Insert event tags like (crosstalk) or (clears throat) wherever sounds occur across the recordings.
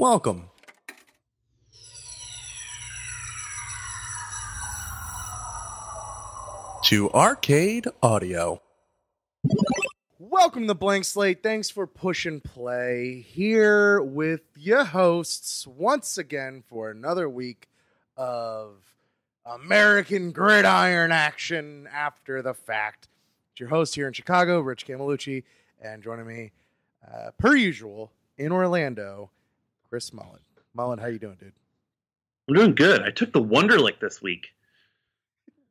Welcome. To Arcade Audio. Welcome to Blank Slate. Thanks for pushing play here with your hosts once again for another week of American gridiron action after the fact. It's your host here in Chicago, Rich Camelucci, and joining me, uh, per usual, in Orlando, Chris Mullen. Mullen, how you doing, dude? I'm doing good. I took the Wonderlic this week.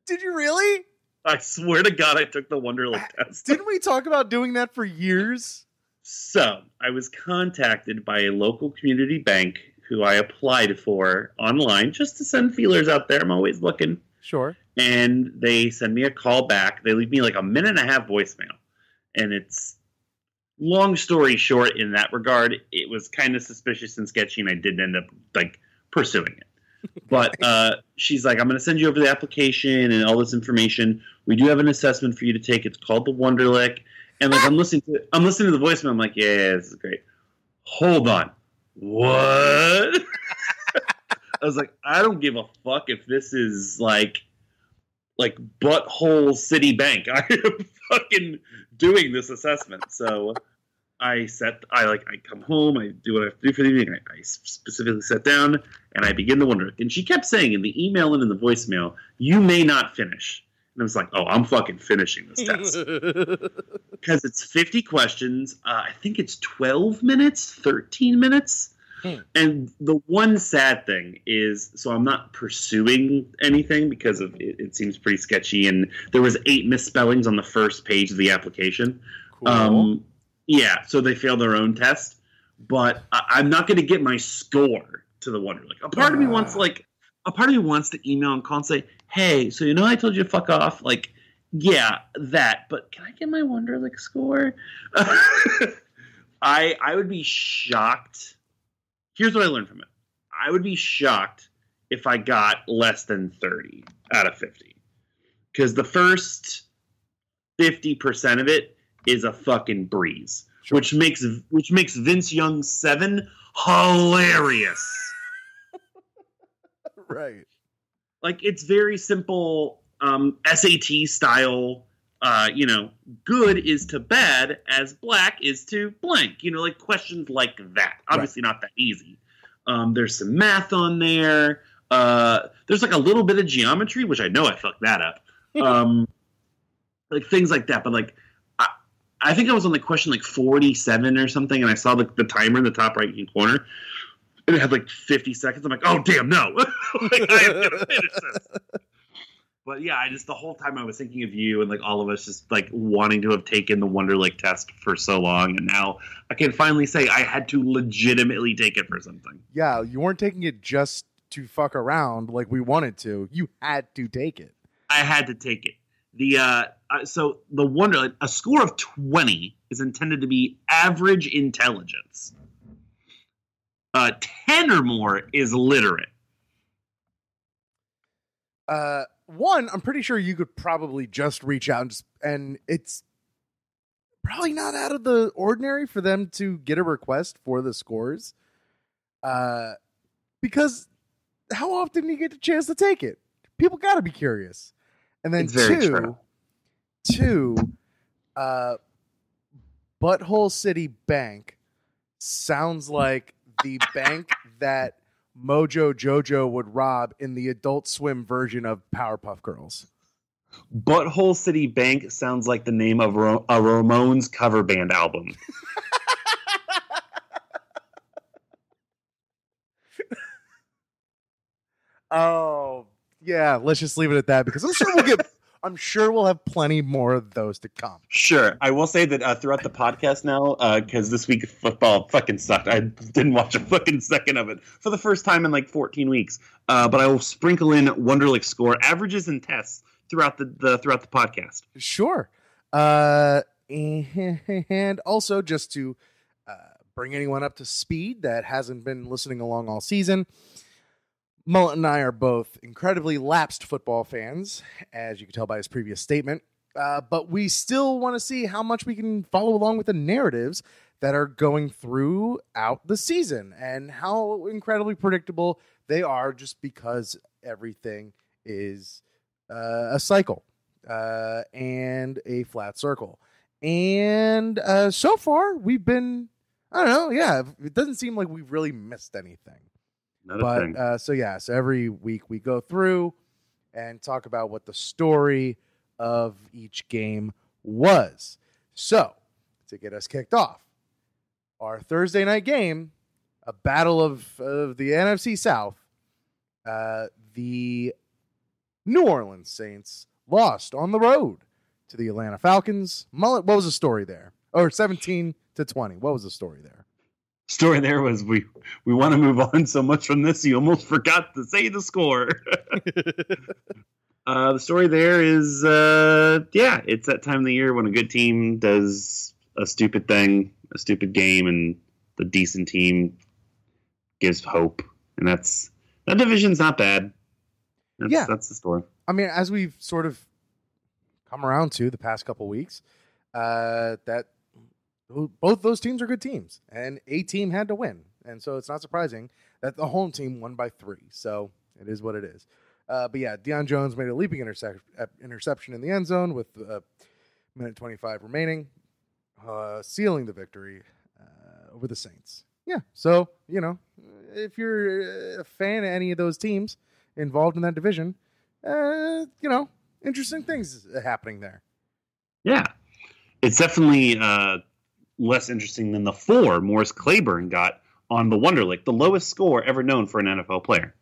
Did you really? I swear to God, I took the Wonderlic test. Didn't we talk about doing that for years? So, I was contacted by a local community bank who I applied for online just to send feelers out there. I'm always looking. Sure. And they send me a call back. They leave me like a minute and a half voicemail. And it's long story short in that regard, it was kind of suspicious and sketchy, and I didn't end up like pursuing it. But (laughs) uh, she's like, I'm going to send you over the application and all this information. We do have an assessment for you to take. It's called the Wonderlic. And like I'm listening to I'm listening to the voicemail. I'm like, yeah, yeah, this is great. Hold on, what? (laughs) I was like, I don't give a fuck if this is like like butthole city bank. (laughs) I am fucking doing this assessment. So I set I like I come home, I do what I have to do for the evening. I, I specifically sat down and I begin to wonder. And she kept saying in the email and in the voicemail, "You may not finish." And I was like, "Oh, I'm fucking finishing this test (laughs) because it's 50 questions. Uh, I think it's 12 minutes, 13 minutes." Hmm. And the one sad thing is, so I'm not pursuing anything because of it, it seems pretty sketchy. And there was eight misspellings on the first page of the application. Cool. Um, yeah, so they failed their own test, but I- I'm not going to get my score to the Wonder Like A part of me wants like a part of me wants to email and call and say, "Hey, so you know I told you to fuck off." Like, yeah, that, but can I get my Wonderlic score? (laughs) I I would be shocked. Here's what I learned from it. I would be shocked if I got less than 30 out of 50. Cuz the first 50% of it is a fucking breeze, Sure. which makes which makes Vince Young 7 hilarious. (laughs) right. like it's very simple um, SAT style. Uh, you know, good is to bad as black is to blank. You know, like questions like that. Obviously, not that easy. Um, there's some math on there. Uh, there's like a little bit of geometry, which I know I fucked that up. (laughs) Um, like things like that. But like, I, I think I was on like question like 47 or something, and I saw the, the timer in the top right hand corner. And it had like 50 seconds. I'm like, oh damn, no! (laughs) like, I am gonna finish this. (laughs) But yeah, I just the whole time I was thinking of you and like all of us just like wanting to have taken the Wonderlic test for so long, and now I can finally say I had to legitimately take it for something. Yeah, you weren't taking it just to fuck around like we wanted to. You had to take it. I had to take it. The uh, uh so the Wonder a score of twenty is intended to be average intelligence. Uh, ten or more is literate. Uh, one, I'm pretty sure you could probably just reach out and just, and it's probably not out of the ordinary for them to get a request for the scores. Uh, because how often do you get the chance to take it? People got to be curious. And then two, true. two, uh, Butthole City Bank sounds like the bank that Mojo Jojo would rob in the Adult Swim version of Powerpuff Girls. Butthole City Bank sounds like the name of Ro- a Ramones cover band album. (laughs) Oh, yeah. Let's just leave it at that because I'm sure we'll get. (laughs) I'm sure we'll have plenty more of those to come. Sure. I will say that uh, throughout the podcast now, because this week football fucking sucked. I didn't watch a fucking second of it for the first time in like 14 weeks. Uh, but I will sprinkle in Wonderlic score averages and tests throughout the, the throughout the podcast. Sure. Uh, and also, just to uh, bring anyone up to speed that hasn't been listening along all season, Mullet and I are both incredibly lapsed football fans, as you can tell by his previous statement. Uh, but we still want to see how much we can follow along with the narratives that are going throughout the season and how incredibly predictable they are just because everything is uh, a cycle uh, and a flat circle. And uh, so far, we've been, I don't know, yeah, it doesn't seem like we've really missed anything. Not But uh, so, yeah, so every week we go through and talk about what the story of each game was. So, to get us kicked off, our Thursday night game, a battle of, of the NFC South, uh, the New Orleans Saints lost on the road to the Atlanta Falcons. Mullet, what was the story there? Or 17 to 20. What was the story there? Story there was we we want to move on so much from this you almost forgot to say the score. (laughs) uh, the story there is uh, yeah, it's that time of the year when a good team does a stupid thing, a stupid game, and the decent team gives hope, and that's that division's not bad. That's, Yeah. that's the story. I mean, as we've sort of come around to the past couple weeks, uh, that both those teams are good teams, and a team had to win, and so it's not surprising that the home team won by three. So it is what it is. Uh, but yeah, Deion Jones made a leaping intercep- uh, interception in the end zone with a minute twenty five remaining, uh, sealing the victory uh, over the Saints. Yeah, so you know, if you're a fan of any of those teams involved in that division, uh, you know, interesting things happening there. Yeah, it's definitely uh, less interesting than the four Morris Claiborne got on the Wonderlic, the lowest score ever known for an NFL player.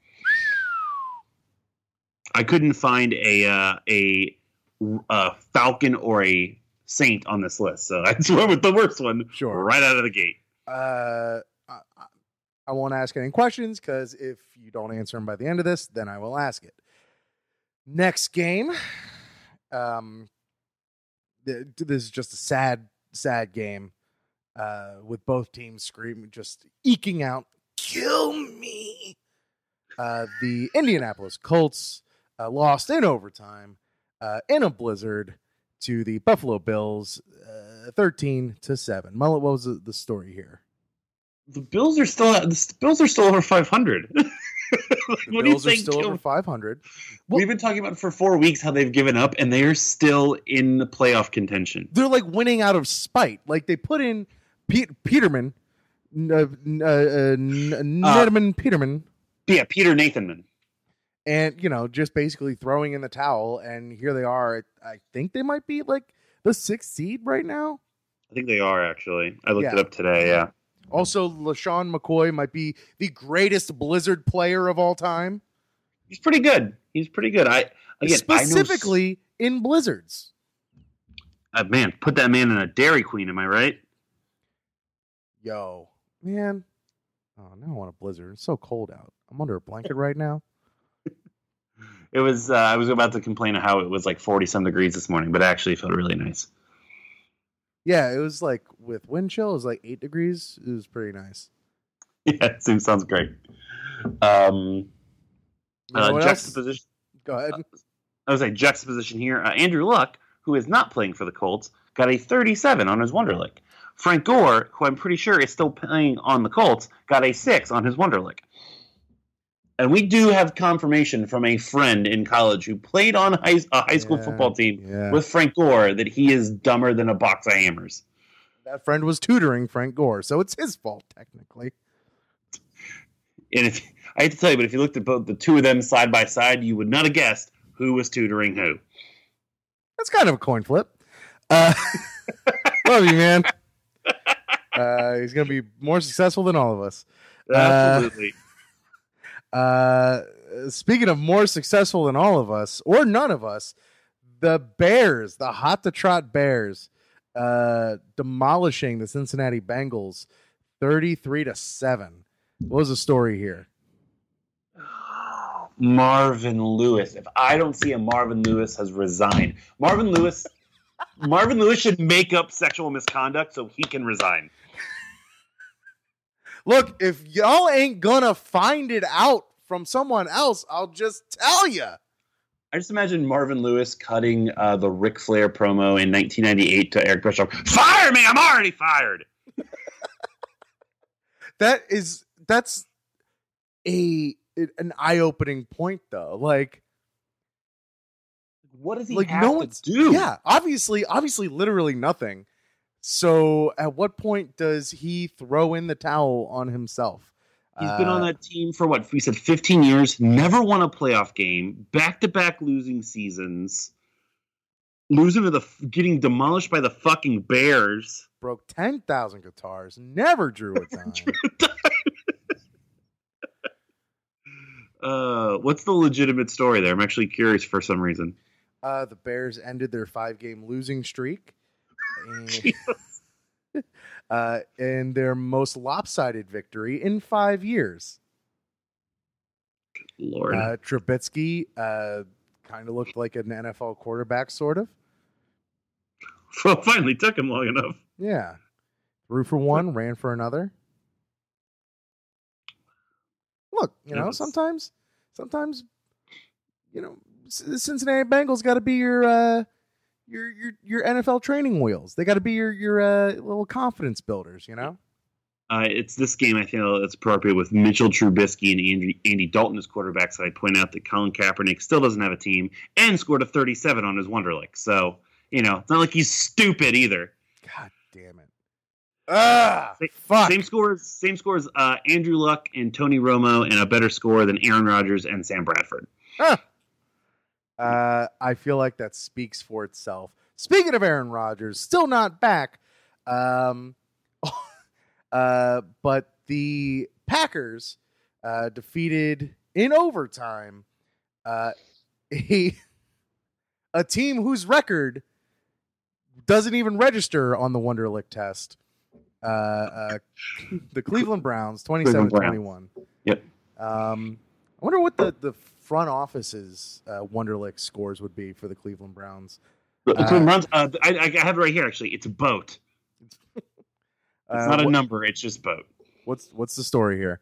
I couldn't find a uh, a, a Falcon or a Saint on this list, so I (laughs) just went with the worst one Sure. right out of the gate. Uh, I, I- I won't ask any questions because if you don't answer them by the end of this, then I will ask it. Next game, um, th- this is just a sad, sad game. Uh, with both teams screaming, just eking out, "Kill me!" Uh, the Indianapolis Colts uh, lost in overtime uh, in a blizzard to the Buffalo Bills, uh, thirteen to seven. Mullet, what was the, the story here? The Bills are still the Bills are still over five hundred. (laughs) The what do you Bills are think? still over five hundred. We've been talking about for four weeks how they've given up, and they are still in the playoff contention. They're like winning out of spite. Like they put in Pete, Peterman, uh, uh, uh, Peterman, Yeah, Peter Nathanman. and you know just basically throwing in the towel. And here they are. I think they might be like the sixth seed right now. I think they are actually. I looked Yeah. it up today. Yeah. Also, LeSean McCoy might be the greatest Blizzard player of all time, He's pretty good. He's pretty good. I again I know specifically in Blizzards. uh, man, put that man in a Dairy Queen. Am I right? Yo, man. Oh, now I want a blizzard. It's so cold out. I'm under a blanket right now. (laughs) It was. Uh, I was about to complain of how it was like forty some degrees this morning, but it actually felt really nice. Yeah, it was like with wind chill, it was like eight degrees. It was pretty nice. (laughs) Yeah, it seems sounds great. Um, You know uh, what else? juxtaposition. Go ahead. I was like juxtaposition here. Uh, Andrew Luck, who is not playing for the Colts, got a 37 on his Wonderlic. Frank Gore, who I'm pretty sure is still playing on the Colts, got a six on his Wonderlic. And we do have confirmation from a friend in college who played on high, a high school Yeah, football team Yeah. with Frank Gore that he is dumber than a box of hammers. that friend was tutoring Frank Gore, so it's his fault technically. And if I hate to tell you, but if you looked at both the two of them side by side, you would not have guessed who was tutoring who. That's kind of a coin flip. Uh, (laughs) love you, man. (laughs) Uh, he's gonna be more successful than all of us. Uh, Absolutely. (laughs) Uh, speaking of more successful than all of us, or none of us, the Bears, the hot to trot Bears, uh, demolishing the Cincinnati Bengals, thirty-three to seven. What was the story here? Marvin Lewis. If I don't see a Marvin Lewis has resigned, Marvin Lewis, Marvin Lewis should make up sexual misconduct so he can resign. Look, if y'all ain't gonna find it out from someone else, I'll just tell you. I just imagine Marvin Lewis cutting uh, the Ric Flair promo in 1998 to Eric Bischoff. Fire me! I'm already fired. (laughs) that is that's a an eye-opening point though. Like what does he like have no to one's do? Yeah, obviously, obviously, literally nothing. So, at what point does he throw in the towel on himself? He's been on Uh, that team for what we said 15 years, never won a playoff game, back to back losing seasons, losing to the getting demolished by the fucking Bears. broke ten thousand guitars, never drew a (laughs) dime. (laughs) Uh, what's the legitimate story there? I'm actually curious for some reason. Uh, the Bears ended their five-game losing streak. And, (laughs) (laughs) uh, and their most lopsided victory in five years. Lord, Uh, Trubisky uh, kind of looked like an NFL quarterback, sort of. (laughs) well, finally took him long enough. Yeah. Threw for one, ran for another. Look, you know, Yes. sometimes, sometimes, you know, Cincinnati Bengals got to be your, uh, your, your, your NFL training wheels. They got to be your, your, uh, little confidence builders, you know? Uh, it's this game I feel it's appropriate with Mitchell Trubisky and Andy, Andy Dalton as quarterbacks. I point out that Colin Kaepernick still doesn't have a team and scored a 37 on his Wonderlic. So you know, it's not like he's stupid either. God damn it. Ah, Sa- fuck. Same scores, same scores. Uh, Andrew Luck and Tony Romo, and a better score than Aaron Rodgers and Sam Bradford. Uh, I feel like that speaks for itself. Speaking of Aaron Rodgers, still not back. Um, (laughs) uh, but the Packers uh, defeated in overtime uh, (laughs) a a team whose record doesn't even register on the Wonderlic test. Uh, uh, the Cleveland Browns, 27 21. Yep. Um, I wonder what the, the front office's uh, Wonderlic scores would be for the Cleveland Browns. The Uh, Cleveland Browns. Uh, I, I have it right here. Actually, it's a boat. (laughs) It's Uh, not a what- number. It's just boat. What's what's the story here?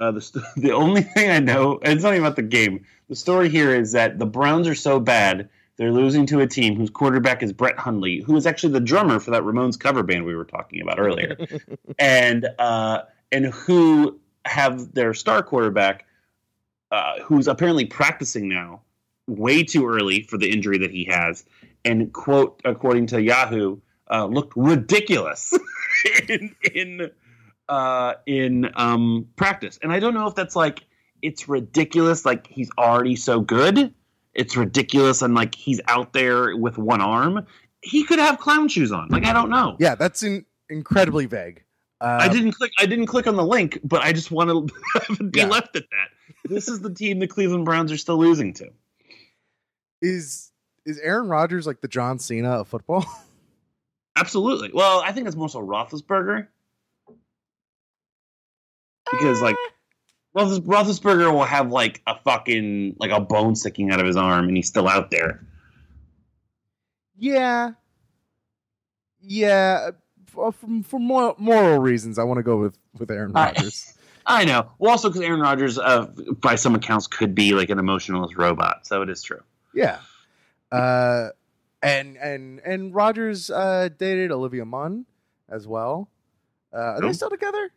Uh, the st- (laughs) the only thing I know, and it's not even about the game. The story here is that the Browns are so bad they're losing to a team whose quarterback is Brett Hundley, who is actually the drummer for that Ramones cover band we were talking about earlier, (laughs) and uh, and who have their star quarterback, uh, who's apparently practicing now, way too early for the injury that he has, and quote according to Yahoo, uh, looked ridiculous (laughs) in in uh, in um, practice. And I don't know if that's like it's ridiculous, like he's already so good. It's ridiculous, and like he's out there with one arm. He could have clown shoes on. Like I don't know. Yeah, that's in, incredibly vague. Uh, I didn't click. I didn't click on the link, but I just want to (laughs) be Yeah. left at that. This is the team the Cleveland Browns are still losing to. Is is Aaron Rodgers like the John Cena of football? (laughs) Absolutely. Well, I think it's more so Roethlisberger because like ah. Roethlis- Roethlisberger will have like a fucking like a bone sticking out of his arm, and he's still out there. yeah, yeah. Uh, for, for, for more moral reasons, I want to go with with Aaron I- Rodgers. I know. Well, also because Aaron Rodgers, uh, by some accounts, could be like an emotionless robot, so it is true. Yeah. Uh, and and and Rodgers uh, dated Olivia Munn as well. Uh, are they still together?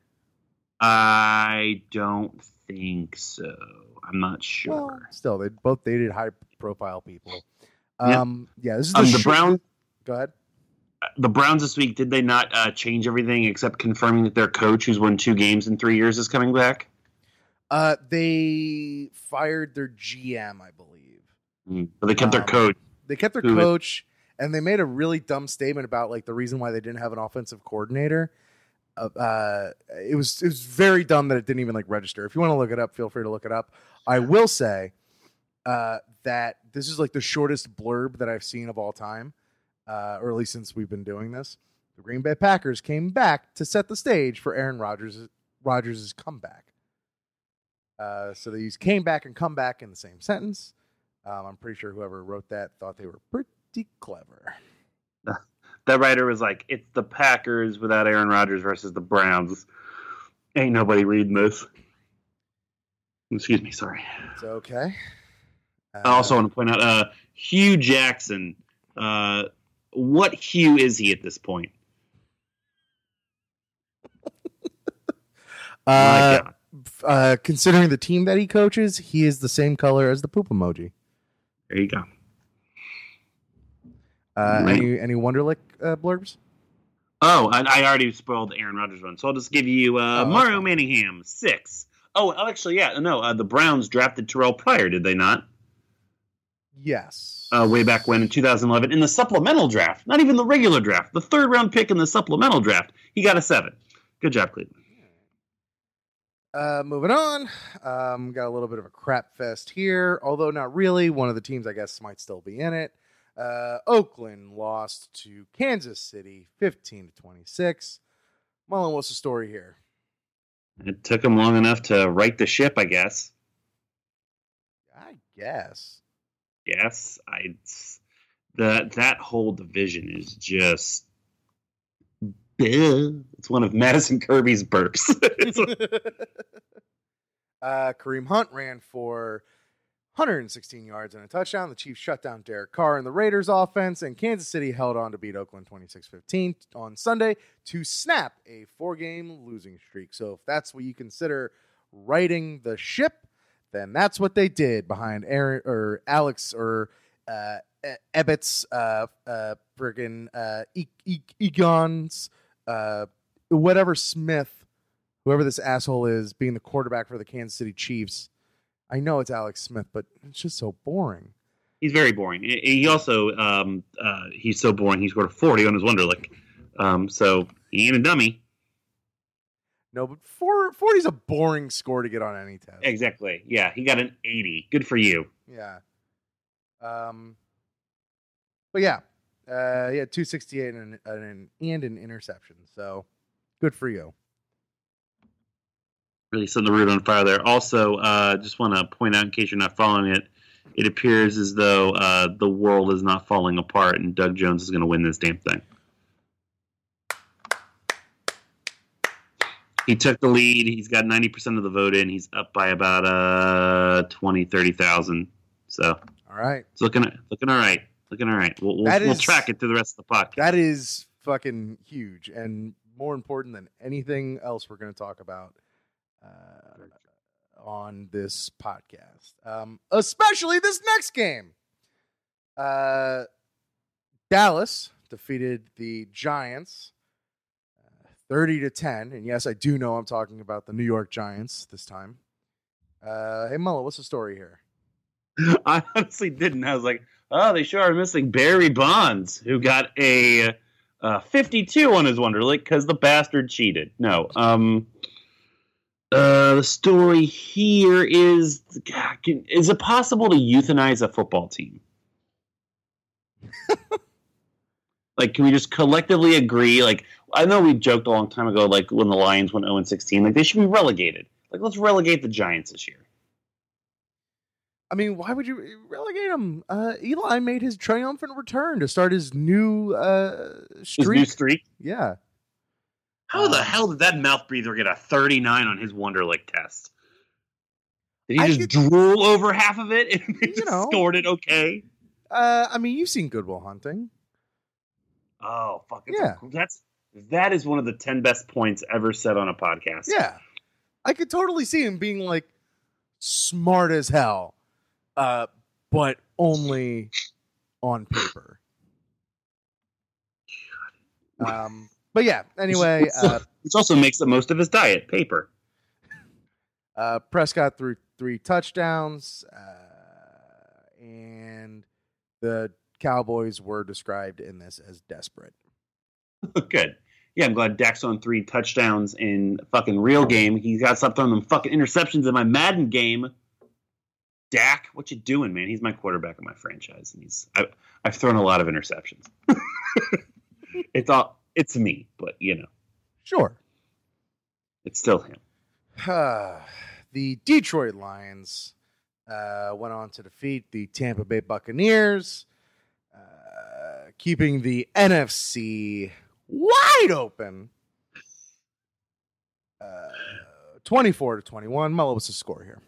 I don't think so. I'm not sure. Well, still, they both dated high profile people. Yeah. Um, yeah. this is the, um, the short- Brown, Go ahead. The Browns this week, did they not uh, change everything except confirming that their coach, who's won two games in three years, is coming back? Uh, they fired their GM, I believe. But they kept their Um, coach. They kept their Who is- coach, and they made a really dumb statement about like the reason why they didn't have an offensive coordinator. Uh, uh, it was it was very dumb that it didn't even like register. If you want to look it up, feel free to look it up. I will say uh, that this is like the shortest blurb that I've seen of all time, uh, or at least since we've been doing this. The Green Bay Packers came back to set the stage for Aaron Rodgers Rodgers' comeback. Uh, so they used came back and come back in the same sentence. Um, I'm pretty sure whoever wrote that thought they were pretty clever. (laughs) That writer was like, "It's the Packers without Aaron Rodgers versus the Browns." Ain't nobody reading this. Excuse me, sorry. It's okay. I also want to point out uh, Hue Jackson. Uh, what hue is he at this point? (laughs) Uh, uh, considering the team that he coaches, he is the same color as the poop emoji. There you go. Uh, Right. Any any Wonderlic uh, blurbs? Oh, I, I already spoiled the Aaron Rodgers one, so I'll just give you uh, Oh, Mario okay. Manningham six. Oh, oh, actually, yeah, no, uh, the Browns drafted Terrelle Pryor, did they not? Yes. Uh, way back when in 2011 in the supplemental draft, not even the regular draft, the third round pick in the supplemental draft, he got a seven. Good job, Cleveland. Uh, moving on. Um, got a little bit of a crap fest here, although not really. One of the teams, I guess, might still be in it. Uh, Oakland lost to Kansas City, fifteen to twenty-six. Mullen, what's the story here? It took him long enough to right the ship, I guess. I guess. Yes, I. That that whole division is just. (laughs) It's one of Madison Kirby's burps. (laughs) (laughs) Uh, Kareem Hunt ran for 116 yards and a touchdown. The Chiefs shut down Derek Carr and the Raiders offense, and Kansas City held on to beat Oakland 26 15 on Sunday to snap a four game losing streak. So, if that's what you consider righting the ship, then that's what they did behind Aaron or Alex or uh, Ebbets, uh, uh, friggin' uh, e- e- Egon's, uh, whatever Smith, whoever this asshole is, being the quarterback for the Kansas City Chiefs. I know it's Alex Smith, but it's just so boring. he's very boring. He also um, uh, he's so boring. He scored a forty on his Wonderlic, um, so he ain't a dummy. No, but four, 40 is a boring score to get on any test. Exactly. Yeah, he got an eighty. Good for you. Yeah. Um, but yeah, uh, yeah, two sixty eight and an and an interception. So good for you. Really setting the root on fire there. Also, uh, just want to point out in case you're not following it, it appears as though uh, the world is not falling apart, and Doug Jones is going to win this damn thing. He took the lead. He's got 90% of the vote in. He's up by about uh 20, 30,000. So All right, it's looking looking all right. Looking all right. We'll, we'll, That we'll track it through the rest of the podcast. that is fucking huge and more important than anything else we're going to talk about uh, on this podcast, um, especially this next game. Uh, Dallas defeated the Giants 30 to 10. And yes, I do know I'm talking about the New York Giants this time. Uh, hey, Mullet, what's the story here? (laughs) I honestly didn't. I was like, oh, they sure are missing Barry Bonds, who got a uh, 52 on his Wonderlic because the bastard cheated. No. Um. Uh, the story here is: God, can- Is it possible to euthanize a football team? (laughs) like, can we just collectively agree? Like, I know we joked a long time ago, like when the Lions went 0 16, like they should be relegated. Like, let's relegate the Giants this year. I mean, why would you relegate him? Uh, Eli made his triumphant return to start his new uh, His streak. new streak. yeah. How the Um, hell did that mouth breather get a 39 on his Wonderlic test? Did he I just could- drool over half of it and (laughs) You know. scored it okay? Uh, I mean, you've seen Good Will Hunting. Oh, fuck. it's Yeah. a- that's that is one of the 10 best points ever said on a podcast. Yeah. I could totally see him being like smart as hell, uh, but only on paper. Um, but yeah, anyway, Which also- uh, which also makes the most of his diet, paper. (laughs) uh, Prescott threw three touchdowns, uh, and the Cowboys were described in this as desperate. (laughs) Good. Yeah, I'm glad Dak's on three touchdowns in fucking real game. He's got to stop throwing them fucking interceptions in my Madden game. Dak, what you doing, man? He's my quarterback of my franchise, and he's I, I've thrown a lot of interceptions. (laughs) it's all it's me, but you know, Sure. it's still him. (sighs) the Detroit Lions uh, went on to defeat the Tampa Bay Buccaneers, uh, keeping the NFC wide open. Uh, 24 to 21. Mello, what's the score here?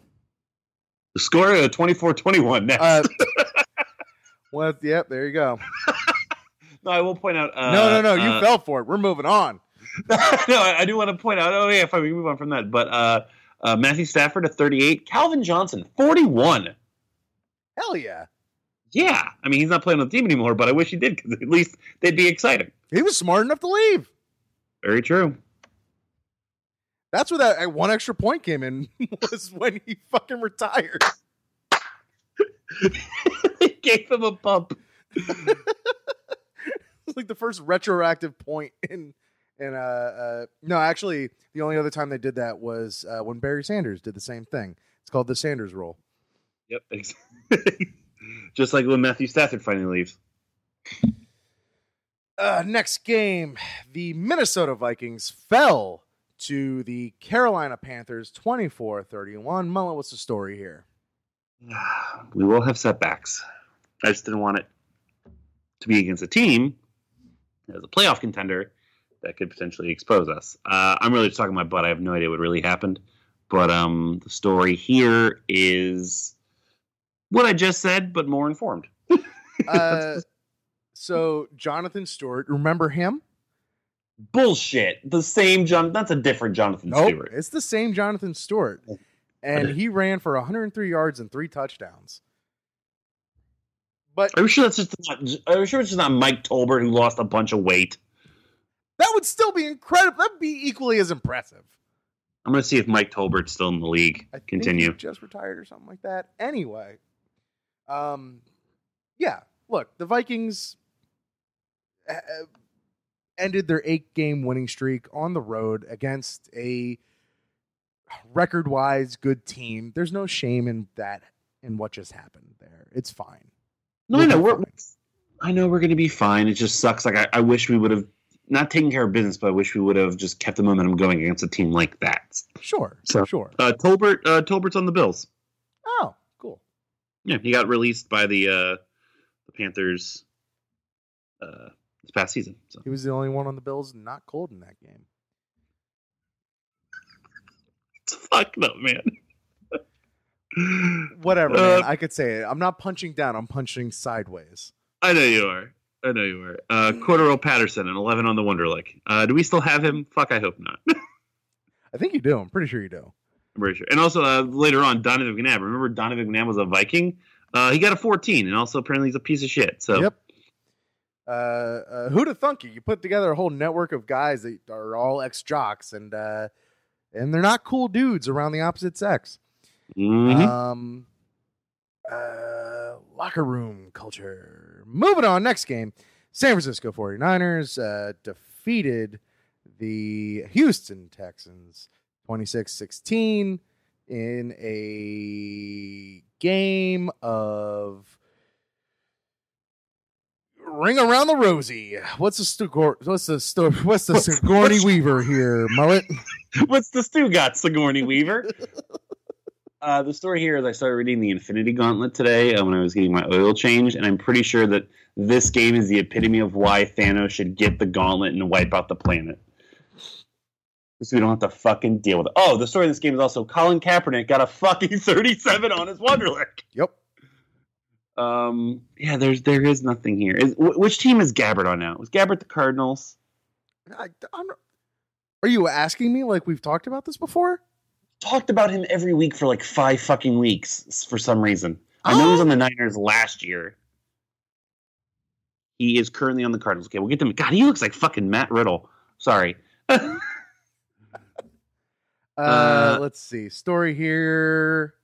The score uh, 24-21 next. Uh, well, yep, there you go. (laughs) no, I will point out. Uh, no, no, no, you uh, fell for it. We're moving on. (laughs) no, I, I do want to point out. Oh yeah, fine, we can move on from that. But uh, uh, Matthew Stafford at 38, Calvin Johnson 41. Hell yeah. Yeah, I mean he's not playing on the team anymore, but I wish he did because at least they'd be exciting. He was smart enough to leave. Very true. That's where that one extra point came in (laughs) was when he fucking retired. (laughs) they gave him a bump. It's (laughs) like the first retroactive point in in uh, uh no, actually the only other time they did that was uh, when Barry Sanders did the same thing. It's called the Sanders rule. Yep. Just like when Matthew Stafford finally leaves. Uh, next game, the Minnesota Vikings fell to the Carolina Panthers 24-31. Mullen, what's the story here? (sighs) We will have setbacks. I just didn't want it to be against a team as a playoff contender that could potentially expose us. Uh, I'm really just talking my butt. I have no idea what really happened. But um, the story here is what I just said, but more informed. (laughs) Uh, so Jonathan Stewart, remember him? Bullshit. The same John. That's a different Jonathan Nope, Stewart. it's the same Jonathan Stewart, and he ran for 103 yards and three touchdowns. But Are you sure that's just not? Are you sure it's just not Mike Tolbert who lost a bunch of weight? that would still be incredible. That'd be equally as impressive. I'm gonna see if Mike Tolbert's still in the league. I think Continue. he just retired or something like that. Anyway, um, yeah. Look, the Vikings uh, ended their eight-game winning streak on the road against a record-wise good team. There's no shame in that in what just happened there. It's fine. No, I We'll know we're. fine. I know we're gonna be fine. It just sucks. Like I, I wish we would have not taken care of business, but I wish we would have just kept the momentum going against a team like that. Sure, So- sure. Uh, Tolbert, uh, Tolbert's on the Bills. Oh. Yeah, he got released by the uh, the Panthers uh, this past season. So He was the only one on the Bills not cold in that game. Fuck no, man. (laughs) Whatever, Uh, man. I could say it. I'm not punching down. I'm punching sideways. I know you are. I know you are. Uh, Cordarrelle Patterson, an 11 on the Wonderlic. Uh, do we still have him? Fuck, I hope not. (laughs) I think you do. I'm pretty sure you do. I'm pretty sure. And also uh, later on, Donovan McNabb. Remember Donovan McNabb was a Viking? Uh, he got a 14, and also apparently he's a piece of shit. So Yep. Uh, uh, who'd have thunk you? You put together a whole network of guys that are all ex jocks, and uh, and they're not cool dudes around the opposite sex. Mhm. Um, uh, locker room culture. Moving on. Next game, San Francisco 49ers uh, defeated the Houston Texans 26-16 in a game of ring around the rosy. What's the sto- what's the sto- what's the Sigourney what's- Weaver here, mullet? (laughs) What's the stew got, Sigourney Weaver? (laughs) uh, the story here is I started reading the Infinity Gauntlet today uh, when I was getting my oil change, and I'm pretty sure that this game is the epitome of why Thanos should get the gauntlet and wipe out the planet. So we don't have to fucking deal with it. Oh, the story of this game is also Colin Kaepernick got a fucking (laughs) 37 on his Wonderlic. Yep. Um, yeah, there's there is nothing here. Is, wh- which team is Gabbert on now? Was Gabbert the Cardinals? I, I'm, are you asking me like we've talked about this before? talked about him every week for like five fucking weeks for some reason. I know he was on the Niners last year. He is currently on the Cardinals. Okay, we'll get to him. God, he looks like fucking Matt Riddle. Sorry. (laughs) Uh, Uh, let's see. Story here.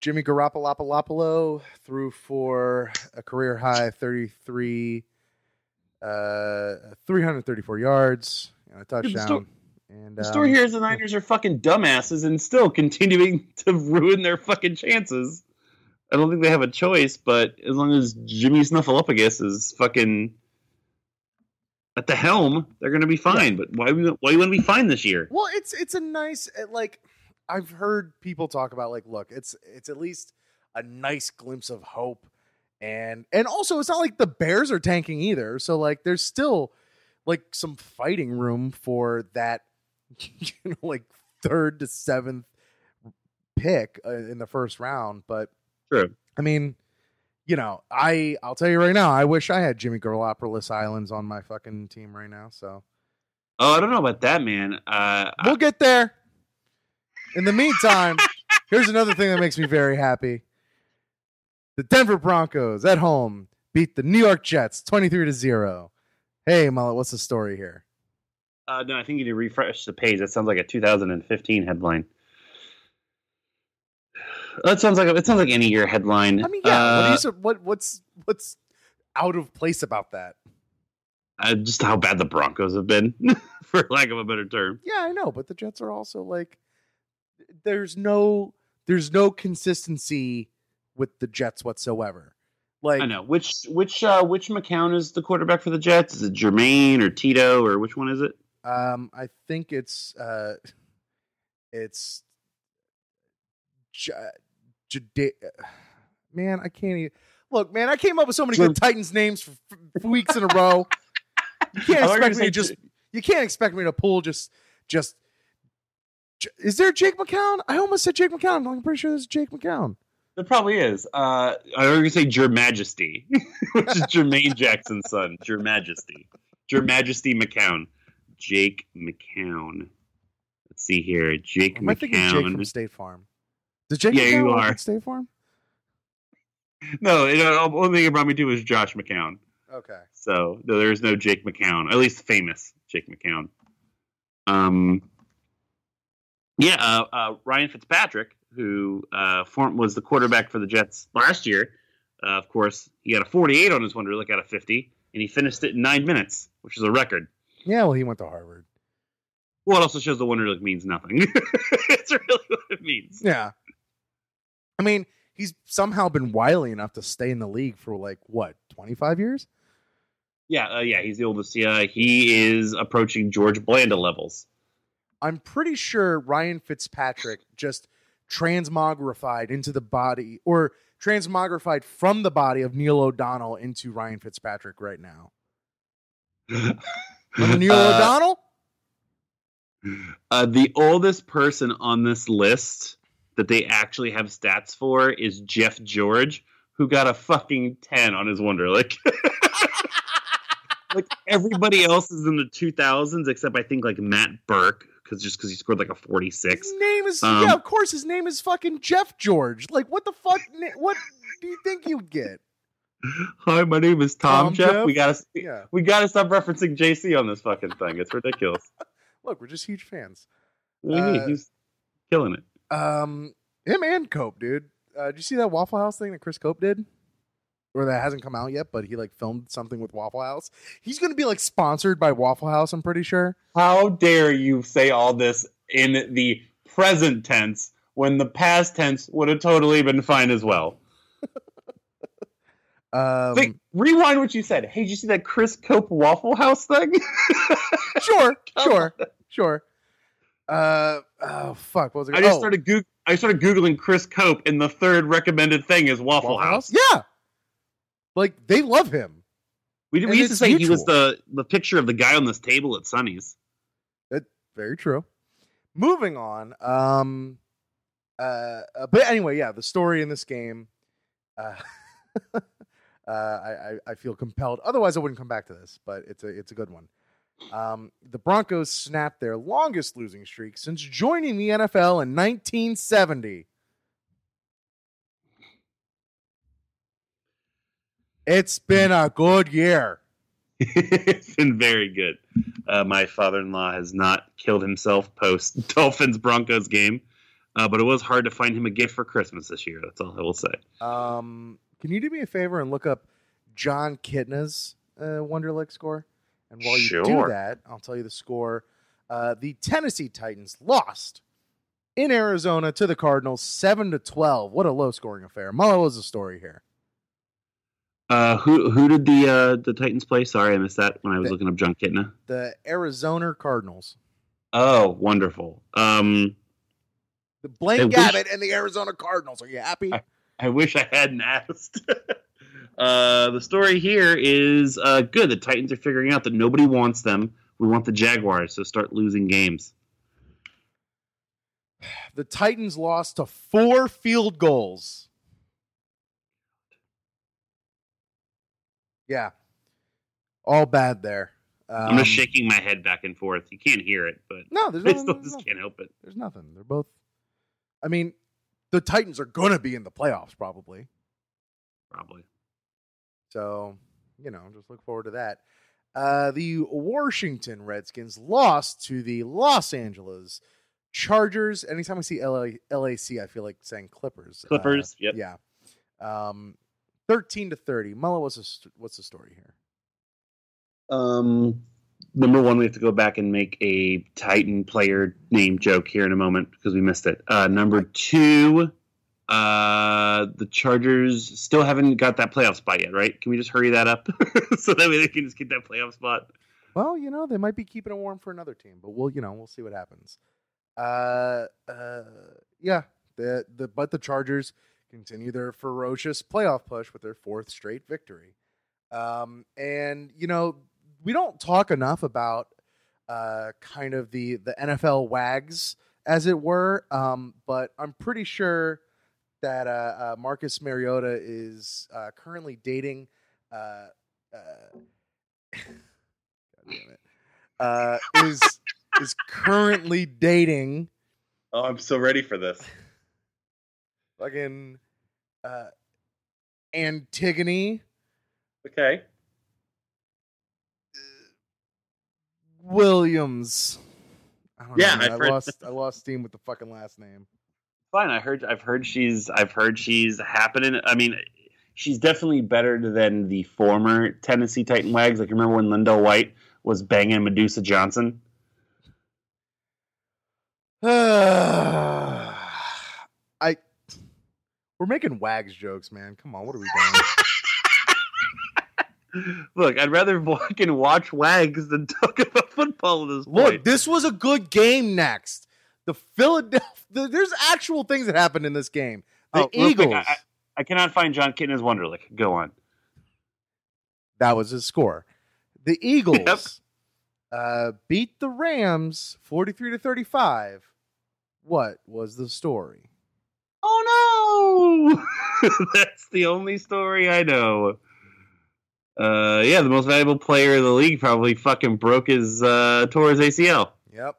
Jimmy Garoppolo threw for a career high 33, uh, 334 yards and a the sto- touchdown. and The story um, here is the Niners are fucking dumbasses and still (laughs) continuing to ruin their fucking chances. I don't think they have a choice, but as long as Jimmy Snuffleupagus is fucking at the helm, they're going to be fine. But why we why you want to be fine this year? Well, it's it's a nice uh, like I've heard people talk about like look, it's it's at least a nice glimpse of hope and and also it's not like the Bears are tanking either. So like there's still like some fighting room for that (laughs) you know like third to seventh pick uh, in the first round, but True. I mean, you know, I I'll tell you right now, I wish I had Jimmy Garoppolo's Islands on my fucking team right now. So Oh, I don't know about that, man. Uh, we'll get there. In the meantime, (laughs) here's another thing that makes me very happy. The Denver Broncos at home beat the New York Jets 23 to 0. Hey, Mullet, what's the story here? uh, no, I think you need to refresh the page. That sounds like a 2015 headline. That sounds like a, it sounds like any year headline. I mean, yeah, what, Uh, you, what what's what's out of place about that? uh, just how bad the Broncos have been, (laughs) for lack of a better term. Yeah, I know, but the Jets are also like there's no there's no consistency with the Jets whatsoever. Like I know which which uh, which McCown is the quarterback for the Jets. Is it Jermaine or Tito or which one is it? Um, I think it's uh, it's J- J- man. I can't even look, man. I came up with so many good Titans names for f- weeks in a row. You can't (laughs) I thought you were expect me to just. You can't expect me to pull just just. Is there Jake McCown? I almost said Jake McCown. I'm pretty sure there's Jake McCown. There probably is. Uh, I was going to say Your Majesty, (laughs) which is Jermaine Jackson's son. Your Majesty. Your Majesty McCown. Jake McCown. Let's see here. Jake Am I thinking Jake from McCown. State Farm? Did Jake Yeah, you are. at State Farm? No, know, the only thing it brought me to was Josh McCown. Okay. So no, there is no Jake McCown, at least famous Jake McCown. Um, yeah, uh, uh, Ryan Fitzpatrick, who uh, form, was the quarterback for the Jets last year. Uh, of course, he had a 48 on his Wonderlic out of 50, and he finished it in nine minutes, which is a record. Yeah, well, he went to Harvard. Well, it also shows the Wonderlic means nothing. (laughs) it's really what it means. Yeah. I mean, he's somehow been wily enough to stay in the league for like what, 25 years? Yeah, uh, yeah, he's the oldest. Yeah, he is approaching George Blanda levels. I'm pretty sure Ryan Fitzpatrick just transmogrified into the body or transmogrified from the body of Neil O'Donnell into Ryan Fitzpatrick right now. (laughs) Neil Uh, O'Donnell? Uh, the oldest person on this list that they actually have stats for is Jeff George, who got a fucking 10 on his Wonderlic. (laughs) like everybody else is in the 2000s, except I think like Matt Burke, because just because he scored like a 46. His name is Um, yeah, of course. His name is fucking Jeff George. Like, what the fuck? (laughs) What do you think you'd get? Hi, my name is Tom, Tom Jeff. Jeff? We gotta Yeah. we gotta stop referencing JC on this fucking thing. It's ridiculous. (laughs) Look, we're just huge fans. What do you mean? Uh, He's killing it. Um, him and Cope, dude. Uh, did you see that Waffle House thing that Chris Cope did? Or that hasn't come out yet, but he like filmed something with Waffle House. He's gonna be like sponsored by Waffle House. I'm pretty sure. How dare you say all this in the present tense when the past tense would have totally been fine as well? (laughs) Um, Think, rewind what you said. Hey, did you see that Chris Cope Waffle House thing? sure, (laughs) sure, sure. Uh, oh fuck, what was it? I just oh, started Goog- I started googling Chris Cope, and the third recommended thing is Waffle, House. Yeah, like they love him. We, we used to it's say he was the the picture of the guy on this table at Sonny's. Very true. Moving on. Um, uh, uh, but anyway, yeah, the story in this game. Uh, (laughs) uh, I, I I feel compelled. Otherwise, I wouldn't come back to this. But it's a it's a good one. Um, the Broncos snapped their longest losing streak since joining the NFL in 1970. It's been a good year. (laughs) it's been very good. Uh, my father-in-law has not killed himself post (laughs) Dolphins Broncos game, uh, but it was hard to find him a gift for Christmas this year. That's all I will say. Um, can you do me a favor and look up Jon Kitna's uh, Wonderlic score? And while you do that, I'll tell you the score. Uh, the Tennessee Titans lost in Arizona to the Cardinals, seven to twelve. What a low scoring affair. Mullo was the story here. Uh, who who did the uh, the Titans play? Sorry, I missed that when I was The- looking up Jon Kitna. The Arizona Cardinals, Oh, wonderful. Um, the Blaine I wish- Gabbert and the Arizona Cardinals. Are you happy? I- I wish I hadn't asked. (laughs) uh, the story here is uh, good. The Titans are figuring out that nobody wants them. We want the Jaguars, so start losing games. The Titans lost to four field goals. Yeah. All bad there. Um, I'm just shaking my head back and forth. You can't hear it, but No, there's (laughs) I no, still there's just nothing. can't help it. There's nothing. They're both. I mean, the Titans are going to be in the playoffs probably. Probably. So, you know, just look forward to that. Uh, the Washington Redskins lost to the Los Angeles Chargers. Anytime I see LA, LAC, I feel like saying Clippers. Uh, Clippers, yep. Yeah. Um, 13 to 30. Mullet, what's the, what's the story here? Um, number one, we have to go back and make a Titan player name joke here in a moment because we missed it. Uh, number two, uh, the Chargers still haven't got that playoff spot yet, right? Can we just hurry that up (laughs) so that way they can just get that playoff spot? Well, you know, they might be keeping it warm for another team, but we'll, you know, we'll see what happens. Uh, uh, yeah, the the but the Chargers continue their ferocious playoff push with their fourth straight victory. Um, and you know, we don't talk enough about uh kind of the the NFL wags as it were. Um, but I'm pretty sure that uh, uh Marcus Mariota is uh currently dating uh uh (laughs) God damn it. Uh, is is currently dating Oh, I'm so ready for this. (laughs) fucking uh, Antigone Okay. Williams. I don't Yeah, know. I've I lost I lost steam with the fucking last name. Fine. I heard. I've heard she's. I've heard she's happening. I mean, she's definitely better than the former Tennessee Titan Wags. Like, remember when LenDale White was banging Medusa Johnson? (sighs) I we're making wags jokes, man. Come on, what are we doing? (laughs) Look, I'd rather fucking watch Wags than (laughs) talk about football at this Look, this was a good game. Next, the Philadelphia. The, there's actual things that happened in this game. The Oh, real quick, Eagles. I, I- cannot find Jon Kitna's Wonderlic. Go on. That was his score. The Eagles uh, beat the Rams 43 to 35. What was the story? Oh no! (laughs) That's the only story I know. Uh, yeah, the most valuable player in the league probably fucking broke his uh, tore his ACL, Yep.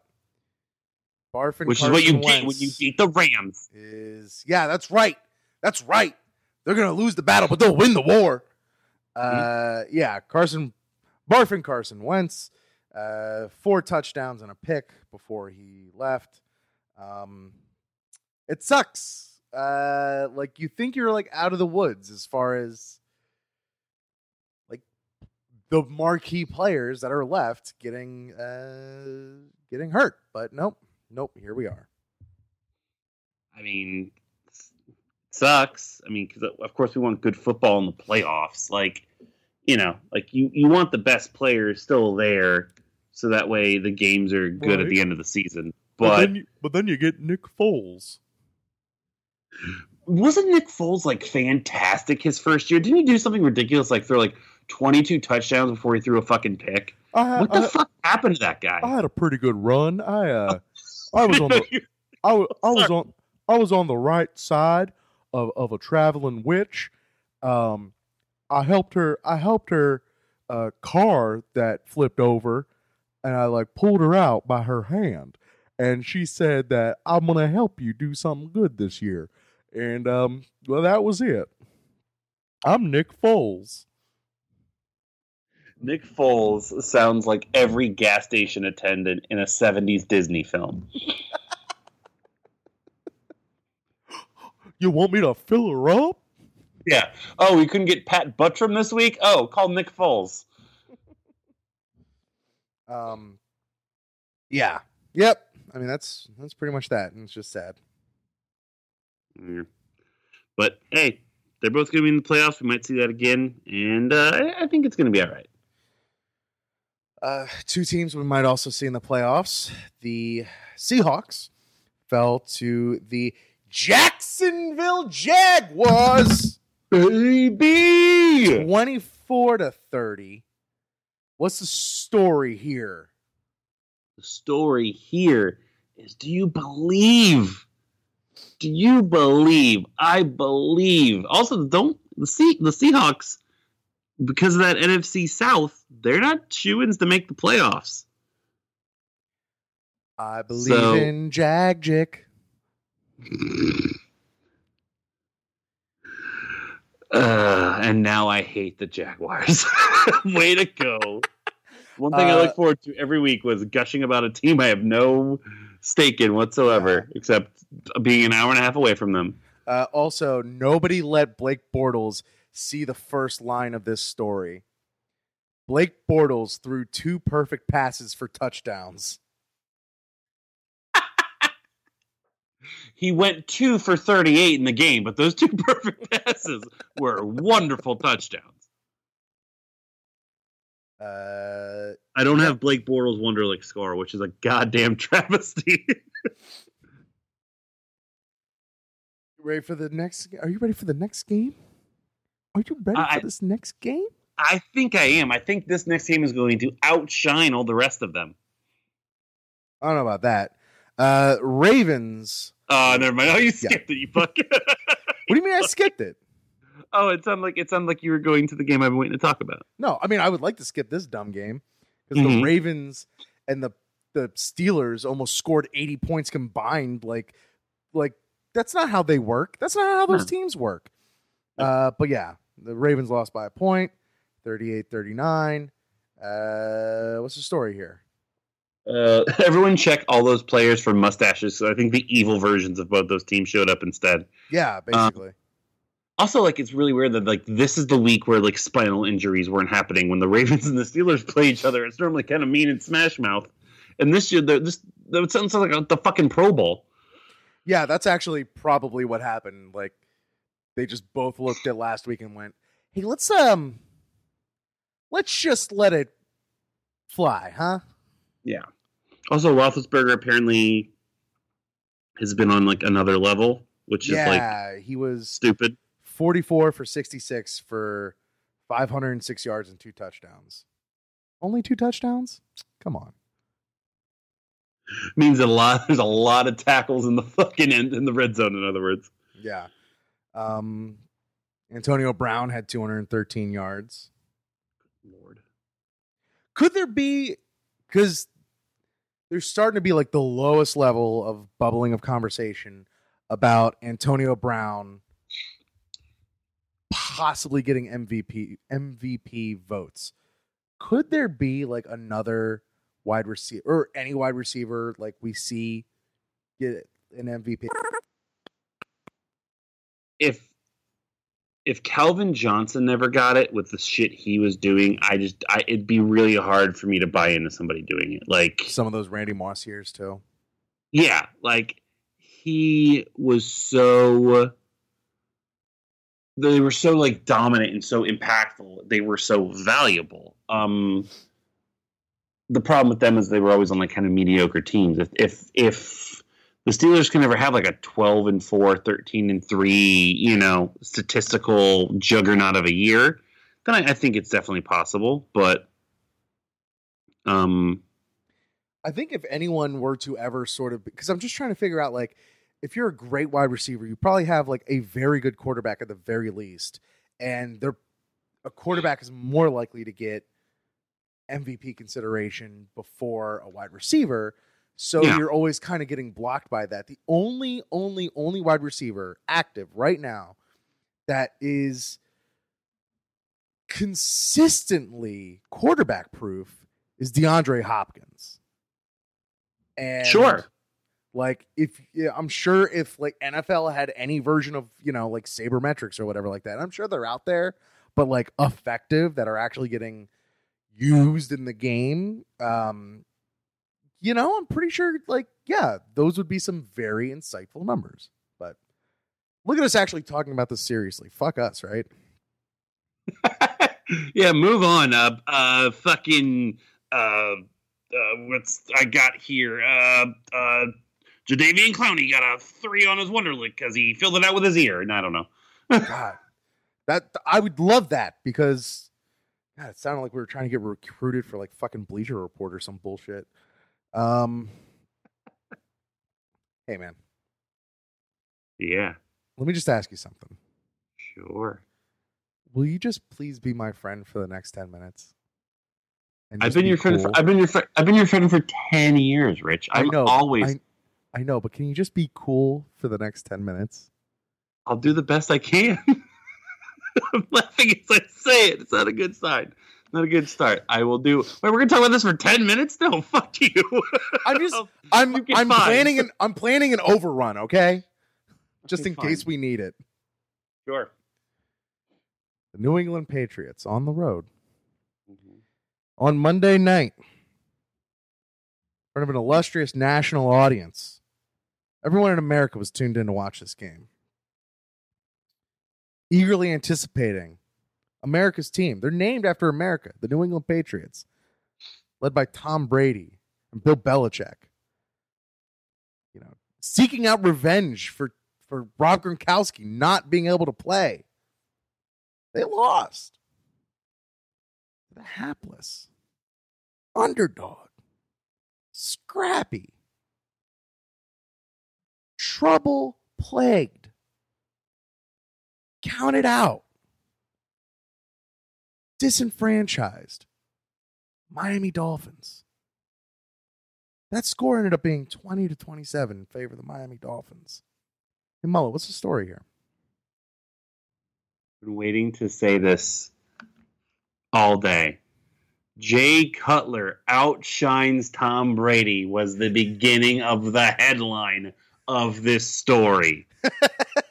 Barf and which is what you Carson get when you beat the Rams. is yeah, that's right. That's right. They're gonna lose the battle, but they'll win the war. Uh, yeah, Carson, Barf and Carson Wentz, uh, four touchdowns and a pick before he left. Um, it sucks. Uh, like you think you're like out of the woods as far as like the marquee players that are left getting uh getting hurt, but nope, nope. Here we are. I mean, sucks. I mean, because of course we want good football in the playoffs. Like, you know, like you you want the best players still there, so that way the games are good at the end of the season. But then you, but then you get Nick Foles. wasn't Nick Foles like fantastic his first year? Didn't he do something ridiculous like throw like 22 touchdowns before he threw a fucking pick? I had, What the I, fuck happened to that guy? I had a pretty good run. I uh, I was on the (laughs) I I was on I was on the right side of, of a traveling witch. Um, I helped her. I helped her uh, car that flipped over, and I like pulled her out by her hand. And she said that I'm gonna help you do something good this year. And um, well, that was it. I'm Nick Foles. Nick Foles sounds like every gas station attendant in a 70s Disney film. You want me to fill her up? Yeah. Oh, we couldn't get Pat Buttram this week? Oh, call Nick Foles. Um, yeah, yep. I mean, that's that's pretty much that, and it's just sad. Yeah. But hey, they're both going to be in the playoffs. We might see that again, and uh, I- I think it's going to be all right. Uh, two teams we might also see in the playoffs. The Seahawks fell to the Jacksonville Jaguars, Baby! twenty-four to thirty. What's the story here? The story here is do you believe? Do you believe? I believe. Also, don't the sea the Seahawks because of that NFC South, they're not shoo-ins to make the playoffs. I believe So- in Jagic. (sighs) Uh, and now I hate the Jaguars. (laughs) Way to go. One thing I Uh, look forward to every week was gushing about a team I have no stake in whatsoever, except being an hour and a half away from them. Uh, also, nobody let Blake Bortles see the first line of this story. Blake Bortles threw two perfect passes for touchdowns. (laughs) He went two for 38 in the game, but those two (laughs) perfect passes were wonderful touchdowns. Uh, I don't have Blake Bortles' Wonderlic score, which is a goddamn (laughs) travesty. ready for the next? Are you ready for the next game? Are you ready I- for this next game? I think I am. I think this next game is going to outshine all the rest of them. I don't know about that. Uh, Ravens. Oh, never mind. (laughs) Oh, you Yeah. skipped it, you fuck. (laughs) What do you mean I skipped it? oh, it sounded like it sounded like you were going to the game I've been waiting to talk about. No, I mean I would like to skip this dumb game because Mhm. the Ravens and the the Steelers almost scored 80 points combined. Like, like that's not how they work. That's not how those No. teams work. Uh, but yeah, the Ravens lost by a point, 38-39. Uh, what's the story here? Uh, (laughs) everyone check all those players for mustaches. So I think the evil versions of both those teams showed up instead. Yeah, basically. Also, like it's really weird that like this is the week where like spinal injuries weren't happening when the (laughs) Ravens and the Steelers play each other. It's normally kind of mean and smash mouth, and this year this that sounds like a, the fucking Pro Bowl. yeah, that's actually probably what happened. Like they just both looked at last week and went, "Hey, let's um, let's just let it fly, huh?" Yeah. Also, Roethlisberger apparently has been on like another level, which is like he was stupid. 44 for 66 for 506 yards and two touchdowns. Only two touchdowns? Come on. Means a lot. There's a lot of tackles in the fucking end in the red zone. In other words, Yeah. Um, Antonio Brown had 213 yards. Lord. Could there be, because there's starting to be like the lowest level of bubbling of conversation about Antonio Brown possibly getting MVP MVP votes. Could there be like another wide receiver or any wide receiver like we see get an MVP? If if Calvin Johnson never got it with the shit he was doing, I just I, it'd be really hard for me to buy into somebody doing it. Like, Some of those Randy Moss years too. yeah, like he was so they were so like dominant and so impactful. They were so valuable. Um the problem with them is they were always on like kind of mediocre teams. If if if the Steelers can ever have like a 12 and 4, 13 and 3, you know, statistical juggernaut of a year, then I, I think it's definitely possible. But um I think if anyone were to ever sort of because I'm just trying to figure out like if you're a great wide receiver, you probably have like a very good quarterback at the very least, and they're a quarterback is more likely to get MVP consideration before a wide receiver. So Yeah. you're always kind of getting blocked by that. The only, only, only wide receiver active right now that is consistently quarterback proof is DeAndre Hopkins. And Sure. like if yeah, I'm sure if like NFL had any version of, you know, like sabermetrics or whatever like that, I'm sure they're out there, but like effective that are actually getting used in the game. Um you know, I'm pretty sure like yeah, those would be some very insightful numbers. But look at us actually talking about this seriously. Fuck us, right? (laughs) yeah, move on. Uh, uh, fucking, uh, uh, what's I got here? Uh, uh, Jadeveon Clowney got a three on his Wonderlic because he filled it out with his ear, and I don't know. (laughs) God, that I would love that because God, it sounded like we were trying to get recruited for like fucking Bleacher Report or some bullshit. Um, Hey, man, Yeah, let me just ask you something. sure. Will you just please be my friend for the next 10 minutes? I've been be your friend. For. I've been your friend. I've been your friend for ten years, Rich. I I'm know, always. I, I know, but can you just be cool for the next 10 minutes? I'll do the best I can. (laughs) I'm laughing as I say it. It's not a good sign. Not a good start. I will do. Wait, we're gonna talk about this for ten minutes? No, (laughs) fuck you. I'm just (laughs) I'm I'm five. planning an I'm planning an overrun, okay? Just Okay, in case we need it. Sure. The New England Patriots on the road Mm-hmm. on Monday night in front of an illustrious national audience. Everyone in America was tuned in to watch this game. Eagerly anticipating America's team. They're named after America, the New England Patriots, led by Tom Brady and Bill Belichick. You know, seeking out revenge for for Rob Gronkowski not being able to play. They lost. The hapless underdog, scrappy, trouble plagued, counted out, disenfranchised Miami Dolphins. That score ended up being 20 to 27 in favor of the Miami Dolphins. Hey, Mullet, what's the story here? Been waiting to say this all day. Jay Cutler outshines Tom Brady was the beginning of the headline of this story. (laughs)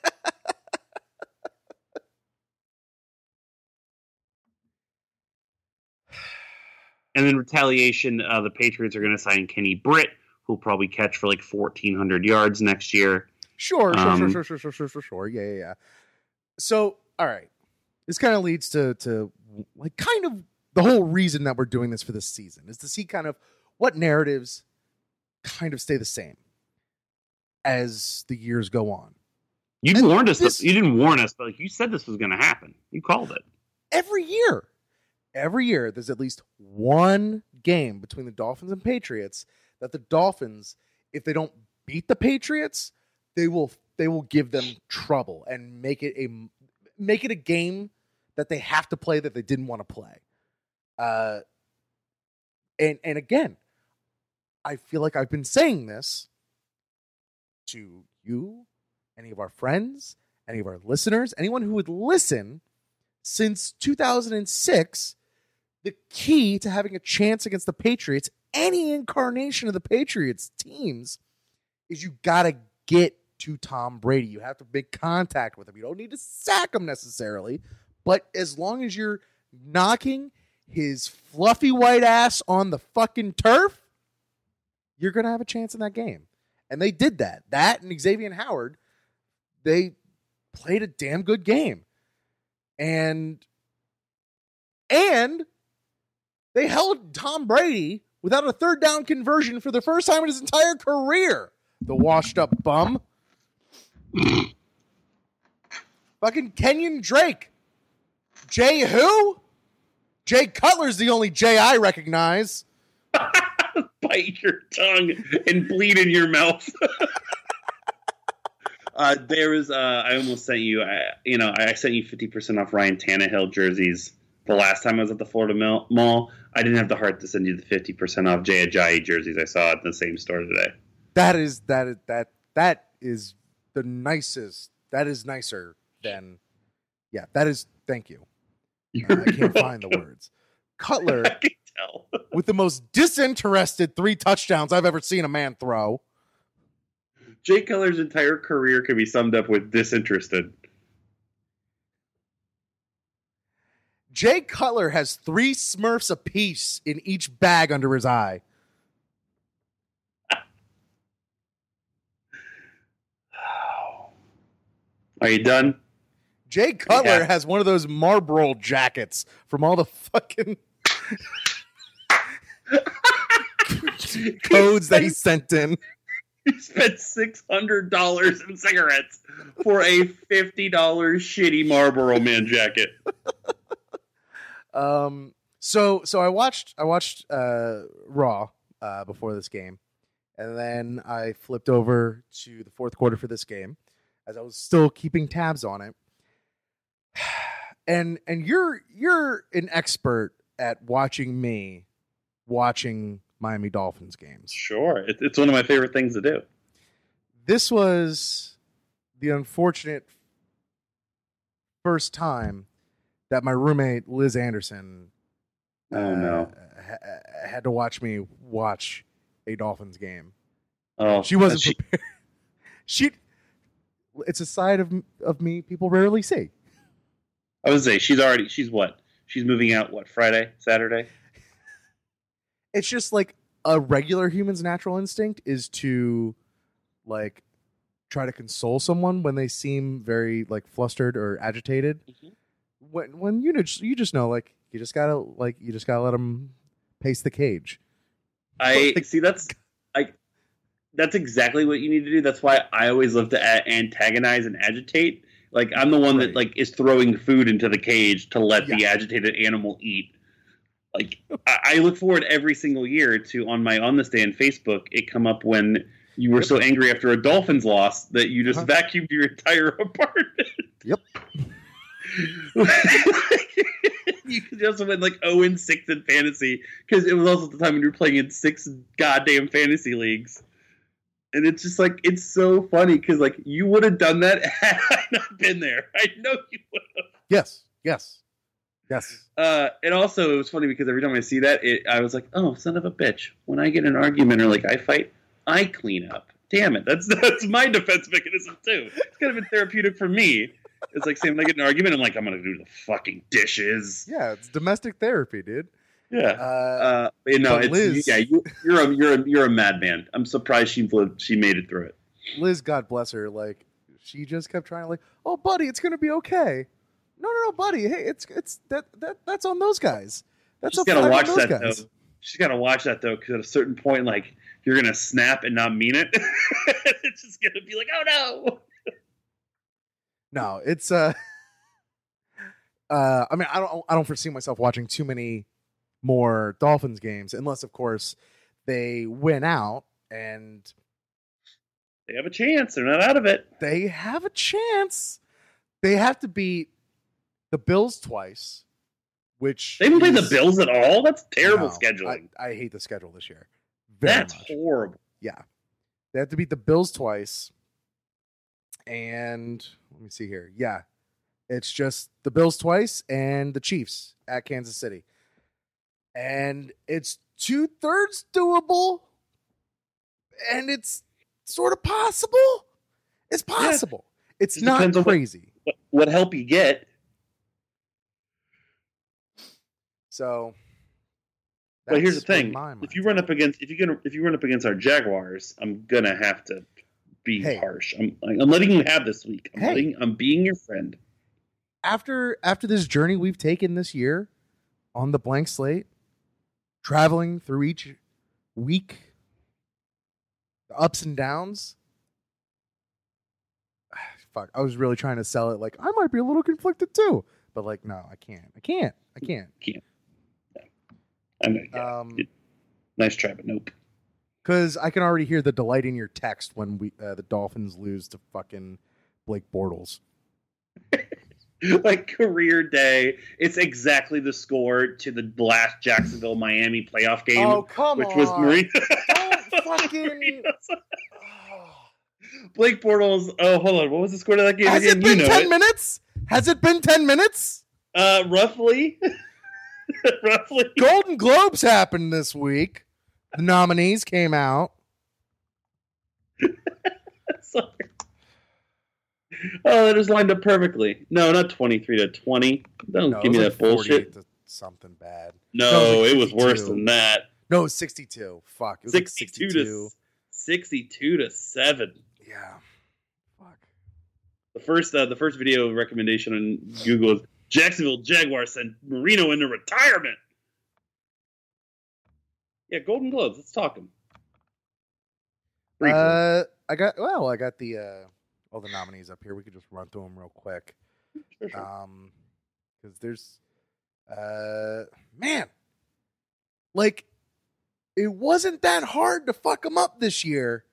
and in retaliation, uh, the Patriots are going to sign Kenny Britt, who'll probably catch for like 1,400 yards next year. Sure, sure, Um, sure, sure, sure, sure, sure, sure. Yeah, yeah, yeah. So, all right. This kind of leads to to like kind of the whole reason that we're doing this for this season is to see kind of what narratives kind of stay the same as the years go on. You And warned us. this- you didn't warn us, but like, you said this was going to happen. You called it. Every year, every year, there's at least one game between the Dolphins and Patriots that the Dolphins, if they don't beat the Patriots, they will they will give them trouble and make it a make it a game that they have to play that they didn't want to play. Uh, and and again, I feel like I've been saying this to you, any of our friends, any of our listeners, anyone who would listen since 2006. The key to having a chance against the Patriots, any incarnation of the Patriots teams, is you got to get to Tom Brady. You have to make contact with him. You don't need to sack him necessarily, but as long as you're knocking his fluffy white ass on the fucking turf, you're going to have a chance in that game. And they did that. That and Xavier Howard, they played a damn good game. And and they held Tom Brady without a third down conversion for the first time in his entire career. The washed up bum. (clears throat) Fucking Kenyon Drake. Jay who? Jay Cutler's the only Jay I recognize. (laughs) Bite your tongue and bleed in your mouth. (laughs) uh, there was. Uh, I almost sent you. I, you know, I sent you fifty percent off Ryan Tannehill jerseys. The last time I was at the Florida Mall, I didn't have the heart to send you the fifty percent off Jay Ajayi jerseys I saw at the same store today. That is that is that that is the nicest. That is nicer than yeah, that is thank you. Uh, I can't find the words. Cutler (laughs) I can tell. with the most disinterested three touchdowns I've ever seen a man throw. Jay Cutler's entire career can be summed up with disinterested. Jay Cutler has three Smurfs apiece in each bag under his eye. (sighs) Are you done? Jay Cutler Yeah. has one of those Marlboro jackets from all the fucking (laughs) codes that he sent in. He spent six hundred dollars in cigarettes for a fifty dollars shitty Marlboro Man jacket. (laughs) Um, so so I watched I watched uh, Raw uh, before this game, and then I flipped over to the fourth quarter for this game, as I was still keeping tabs on it. (sighs) And and you're you're an expert at watching me watching Miami Dolphins games. Sure, it, it's one of my favorite things to do. This was the unfortunate first time that my roommate Liz Anderson Oh no! uh, ha- had to watch me watch a Dolphins game. Oh, She wasn't She, prepared. (laughs) She it's a side of of me people rarely see. I would say she's already. She's what? She's moving out. What Friday, Saturday? (laughs) It's just like a regular human's natural instinct is to like try to console someone when they seem very like flustered or agitated. Mhm. When when you know you just know like you just gotta like you just gotta let them pace the cage. I Like- see. That's I. That's exactly what you need to do. That's why I always love to a- antagonize and agitate. Like I'm the one Right. that like is throwing food into the cage to let the agitated animal eat. Like I, I look forward every single year to on my on the stand Facebook it come up when you were Yep. so angry after a Dolphins loss that you just Uh-huh. vacuumed your entire (laughs) apartment. Yep. (laughs) you could just went like 0 and 6 in fantasy because it was also the time when you were playing in six goddamn fantasy leagues. And it's just like it's so funny because like you would have done that (laughs) had I not been there. I know you would have. Yes, yes, yes. Uh, and also it was funny because every time I see that, it, I was like, "Oh, son of a bitch!" When I get in an argument or like I fight, I clean up. Damn it, that's (laughs) that's my defense mechanism too. It's kind of been therapeutic for me. It's like saying when I get in an argument, I'm like, I'm gonna do the fucking dishes. Yeah, it's domestic therapy, dude. Yeah. Uh, Uh, you know, it's Liz- yeah. You, you're a you're a you're a madman. I'm surprised she lived, she made it through it. Liz, God bless her, like she just kept trying, like, "Oh, buddy, it's gonna be okay." No, no, no, buddy. Hey, it's it's that that that's on those guys. That's She's gotta watch that guys. though. She's gotta watch that though, because at a certain point, like you're gonna snap and not mean it. (laughs) it's just gonna be like, oh no. No, it's uh, (laughs) uh. I mean, I don't I don't foresee myself watching too many more Dolphins games, unless, of course, they win out and They have a chance. They're not out of it. they have a chance. They have to beat the Bills twice, which They didn't play the Bills at all. That's terrible No, scheduling. I, I hate the schedule this year. That's much. horrible. Yeah. They have to beat the Bills twice. And let me see here. Yeah. It's just the Bills twice and the Chiefs at Kansas City. And it's two thirds doable. And it's sort of possible. It's possible. It's Just not depends on what- crazy. What, what help you get? So But here's the thing: if you run up against if you gonna if you run up against our Jaguars, I'm gonna have to be Hey. harsh. I'm I'm letting you have this week. I'm Hey. letting, I'm being your friend. after after this journey we've taken this year on the blank slate, traveling through each week, the ups and downs. (sighs) Fuck, I was really trying to sell it like I might be a little conflicted too, but like no, I can't. I can't. I can't. I mean, yeah, Um, nice try, but nope. Because I can already hear the delight in your text when we uh, the Dolphins lose to fucking Blake Bortles. (laughs) like career day. It's exactly the score to the last Jacksonville Miami playoff game, Oh, come which was Marine. (laughs) Don't fucking. (sighs) Blake Bortles. Oh, hold on. What was the score to that game Has again? it been you know 10 it. minutes? Has it been 10 minutes? Uh, roughly. (laughs) roughly. Golden Globes happened this week. The nominees came out. (laughs) Sorry. Oh, that is lined up perfectly. No, not twenty-three to twenty. Don't No, give me was that bullshit. something bad. No, No, it it was was worse than that. No, it was 62. Fuck. It was like 62 62. to sixty-two to seven. Yeah. Fuck. The first, uh, the first video recommendation on Google is Jacksonville Jaguars send Marino into retirement. Yeah, Golden Globes. Let's talk them. Briefly. Uh, I got, well, I got the, uh, all the nominees up here. We could just run through them real quick. Sure, sure. Um, because there's, uh, man, like it wasn't that hard to fuck them up this year.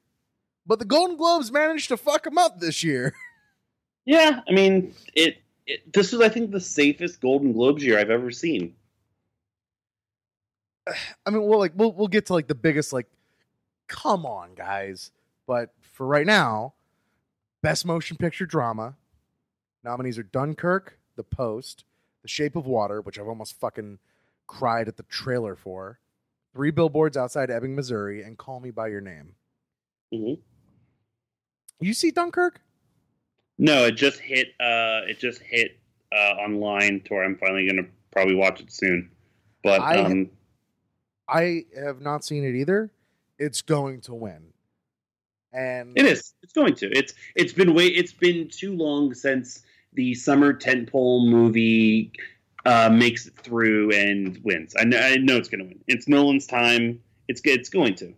But the Golden Globes managed to fuck them up this year. (laughs) Yeah, I mean, it, it. This is, I think, the safest Golden Globes year I've ever seen. (sighs) I mean, we'll like we'll we'll get to like the biggest like, come on, guys. But for right now, best motion picture drama nominees are Dunkirk, The Post, The Shape of Water, which I've almost fucking cried at the trailer for, Three Billboards Outside Ebbing, Missouri, and Call Me by Your Name. hmm You see Dunkirk? No, it just hit. Uh, it just hit uh, online to where I'm finally gonna probably watch it soon. But I- um, I have not seen it either. It's going to win. And it is. It's going to. It's. It's been way. It's been too long since the summer tentpole movie uh, makes it through and wins. I know. I know it's gonna win. It's Nolan's time. It's. It's going to.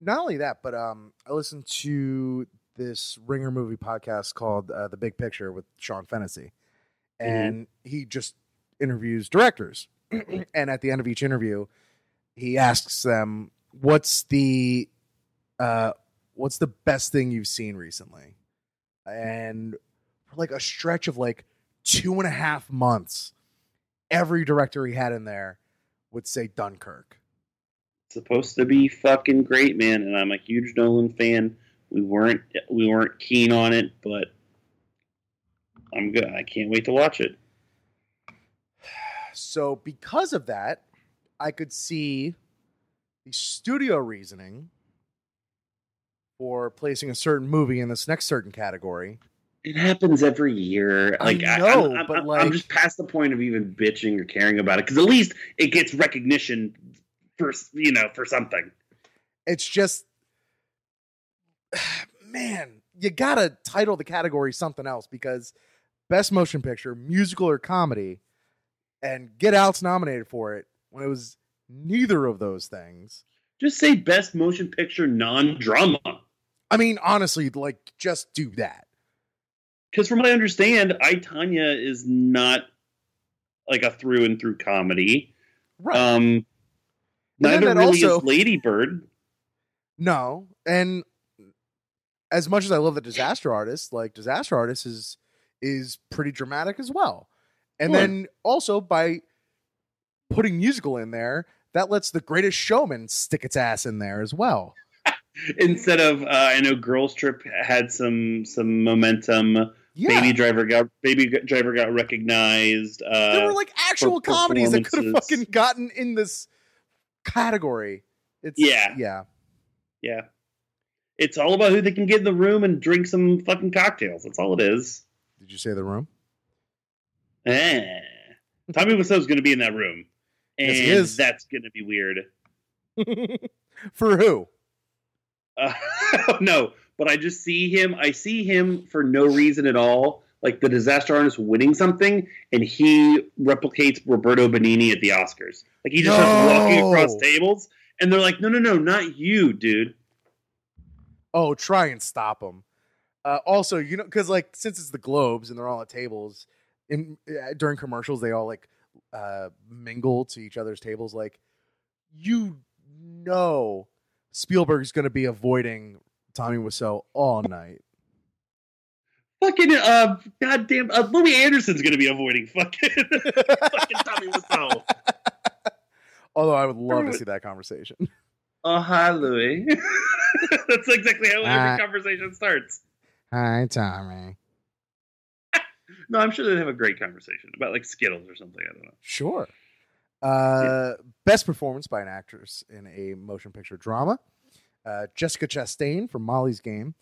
not only that, but um, I listened to this Ringer movie podcast called uh, The Big Picture with Sean Fennessy, and he just interviews directors. (clears throat) and at the end of each interview, he asks them, "What's the uh, what's the best thing you've seen recently?" And for like a stretch of like two and a half months, every director he had in there would say Dunkirk. supposed to be fucking great, man, and I'm a huge Nolan fan. We weren't we weren't keen on it, but I'm good. I can't wait to watch it. So because of that, I could see the studio reasoning for placing a certain movie in this next certain category. It happens every year. I Like know, I'm, I'm, but, I'm, like- I'm just past the point of even bitching or caring about it because at least it gets recognition for you know for something. It's just (sighs) man, you got to title the category something else because best motion picture, musical or comedy and Get Out's nominated for it when it was neither of those things. Just say best motion picture non-drama. I mean, honestly, like just do that. Because from what I understand, I Tonya is not like a through and through comedy. Right. Um, neither really also- is Ladybird. No, and as much as I love the Disaster Artist, like Disaster Artist is is pretty dramatic as well. And Sure. then also by putting musical in there, that lets the Greatest Showman stick its ass in there as well. (laughs) Instead of, uh, I know Girls Trip had some some momentum. Yeah, Baby Driver got Baby Driver got recognized. Uh, there were like actual comedies that could have fucking gotten in this category. It's Yeah. yeah. yeah, it's all about who they can get in the room and drink some fucking cocktails. That's all it is. Did you say the room? Eh. Tommy Wiseau's going to be in that room, Yes, he is. that's going to be weird. (laughs) For who? Uh, (laughs) no, but I just see him. I see him for no reason at all. Like the disaster artist winning something, and he replicates Roberto Benigni at the Oscars. Like he just starts walking across tables, and they're like, "No, no, no, not you, dude." Oh, try and stop him. Uh, also, you know, because like since it's the Globes and they're all at tables, in uh, during commercials they all like uh, mingle to each other's tables. Like, you know, Spielberg's going to be avoiding Tommy Wiseau all night. Fucking uh, goddamn, uh, Louie Anderson's gonna be avoiding fucking (laughs) fucking Tommy Wiseau. (laughs) Although I would love to see that conversation. (laughs) Oh hi, Louie. That's exactly how every Uh, conversation starts. Hi, Tommy. No, I'm sure they'd have a great conversation about like Skittles or something. I don't know. Sure. Uh, Best performance by an actress in a motion picture drama. Uh, Jessica Chastain from Molly's Game.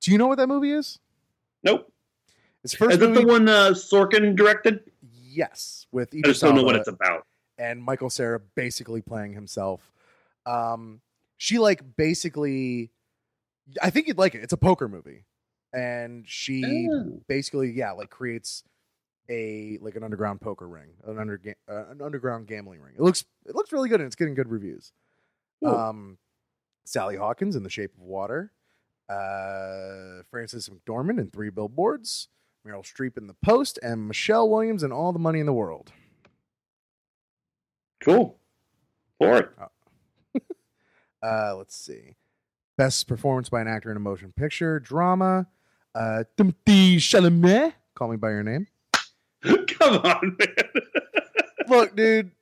Do you know what that movie is? Nope. It's first Is that movie. the one uh, Sorkin directed? Yes, with I just don't know what it's about. and Michael Cera basically playing himself. Um, she like basically, I think you'd like it. It's a poker movie, and she Oh. basically yeah like creates a like an underground poker ring, an under uh, an underground gambling ring. It looks it looks really good and it's getting good reviews. Cool. Um, Sally Hawkins in The Shape of Water, uh, Frances McDormand in Three Billboards, Meryl Streep in The Post, and Michelle Williams in All the Money in the World. Cool. For it. (laughs) Uh, let's see. Best performance by an actor in a motion picture, drama. Uh, Timothy Chalamet. Call me by your name. (laughs) Come on, man. (laughs) Look, dude.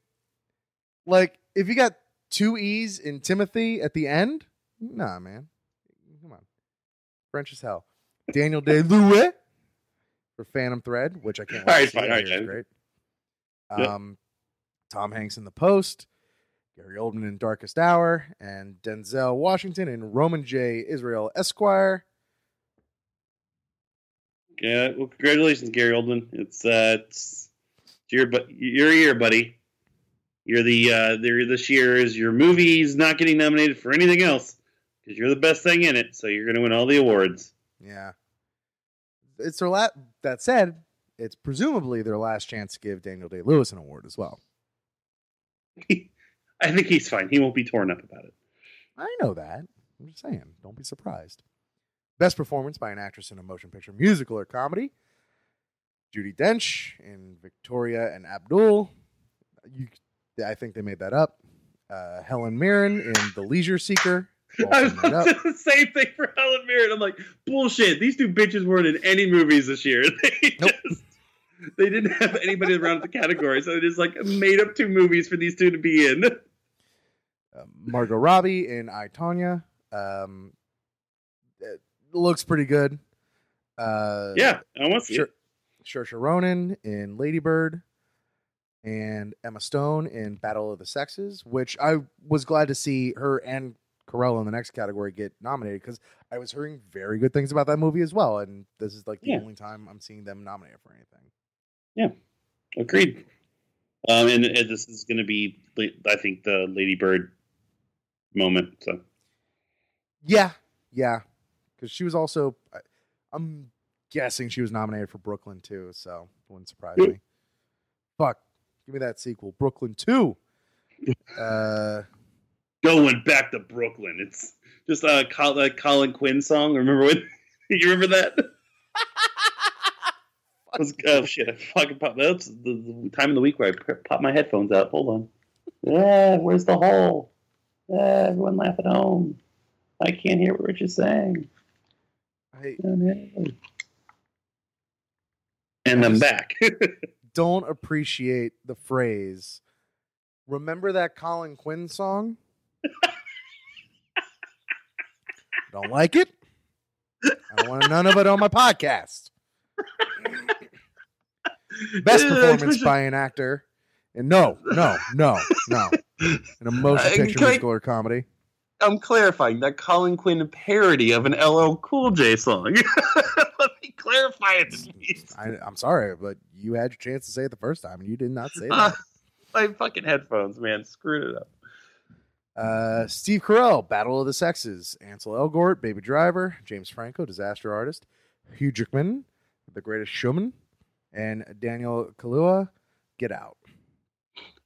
Like, if you got two E's in Timothy at the end, nah, man. Come on. French as hell. Daniel (laughs) Day Lewis for Phantom Thread, which I can't wait All right, to see. fine, I all right, hear great. Yep. Um, Tom Hanks in The Post, Gary Oldman in Darkest Hour, and Denzel Washington in Roman J. Israel Esquire. Yeah, well, congratulations, Gary Oldman. It's uh, it's, it's your but your year, buddy. You're the uh, you're this year is your movie's not getting nominated for anything else because you're the best thing in it, so you're gonna win all the awards. Yeah. It's their last. That said, it's presumably their last chance to give Daniel Day Lewis an award as well. (laughs) I think he's fine. He won't be torn up about it. I know that. I'm just saying. Don't be surprised. Best performance by an actress in a motion picture, musical, or comedy. Judi Dench in Victoria and Abdul. You, I think they made that up. Uh, Helen Mirren in The Leisure Seeker. (laughs) I was the same thing for Helen Mirren. I'm like, bullshit. These two bitches weren't in any movies this year. (laughs) They Nope. just they didn't have anybody around the category, so they just like made up two movies for these two to be in. Uh, Margot Robbie in I Tonya. Um, looks pretty good. Uh, Yeah, I want to see Sure. it. Saoirse Ronan in Ladybird, and Emma Stone in Battle of the Sexes, which I was glad to see her and Carell in the next category get nominated because I was hearing very good things about that movie as well, and this is like the Yeah. only time I'm seeing them nominated for anything. Yeah, agreed. Um, and, and this is going to be, I think, the Lady Bird moment. So Yeah, yeah, because she was also, I'm guessing she was nominated for Brooklyn too, so it wouldn't surprise me. Fuck, give me that sequel, Brooklyn Two. (laughs) uh, going back to Brooklyn, it's just a Col- a Colin Quinn song. Remember when? (laughs) you remember that? (laughs) Let's- oh shit! I fucking popped. That's the, the time of the week where I pop my headphones out. Hold on. Yeah, where's the hole? Yeah, everyone laugh at home. I can't hear what Rich is saying. I And I'm back. (laughs) don't appreciate the phrase. Remember that Colin Quinn song? don't like it. I don't want none of it on my podcast. Best performance by an actor. And no, no, no, no. In a (laughs) motion Uh, picture, musical, or comedy. I'm clarifying that Colin Quinn parody of an LL Cool J song. (laughs) Let me clarify it. I, I'm sorry, but you had your chance to say it the first time, and you did not say Uh, (laughs) my fucking headphones, man, screwed it up. Uh, Steve Carell, Battle of the Sexes, Ansel Elgort, Baby Driver, James Franco, Disaster Artist, Hugh Jackman, The Greatest Showman, and Daniel Kaluuya, Get Out.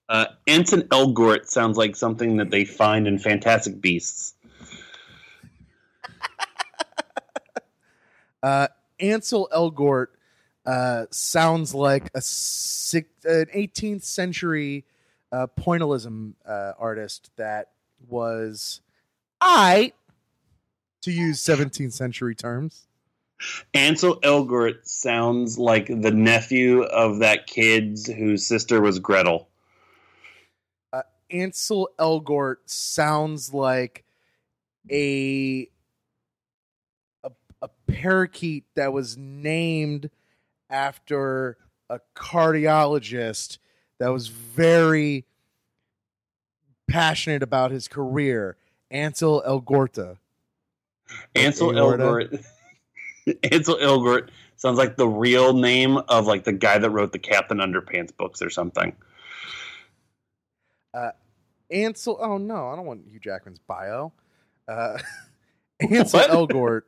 Uh, Ansel Elgort sounds like something that they find in Fantastic Beasts. (laughs) Uh, Ansel Elgort uh, sounds like a six, an 18th century uh, pointillism uh, artist that was I to use 17th century terms. Ansel Elgort sounds like the nephew of that kid whose sister was Gretel. Ansel Elgort sounds like a a, a parakeet that was named after a cardiologist that was very passionate about his career. Ansel Elgorta. Ansel Elgort. (laughs) Ansel Elgort sounds like the real name of like the guy that wrote the Captain Underpants books or something. Ansel. Oh no, I don't want Hugh Jackman's bio. Uh, (laughs) Ansel What? Elgort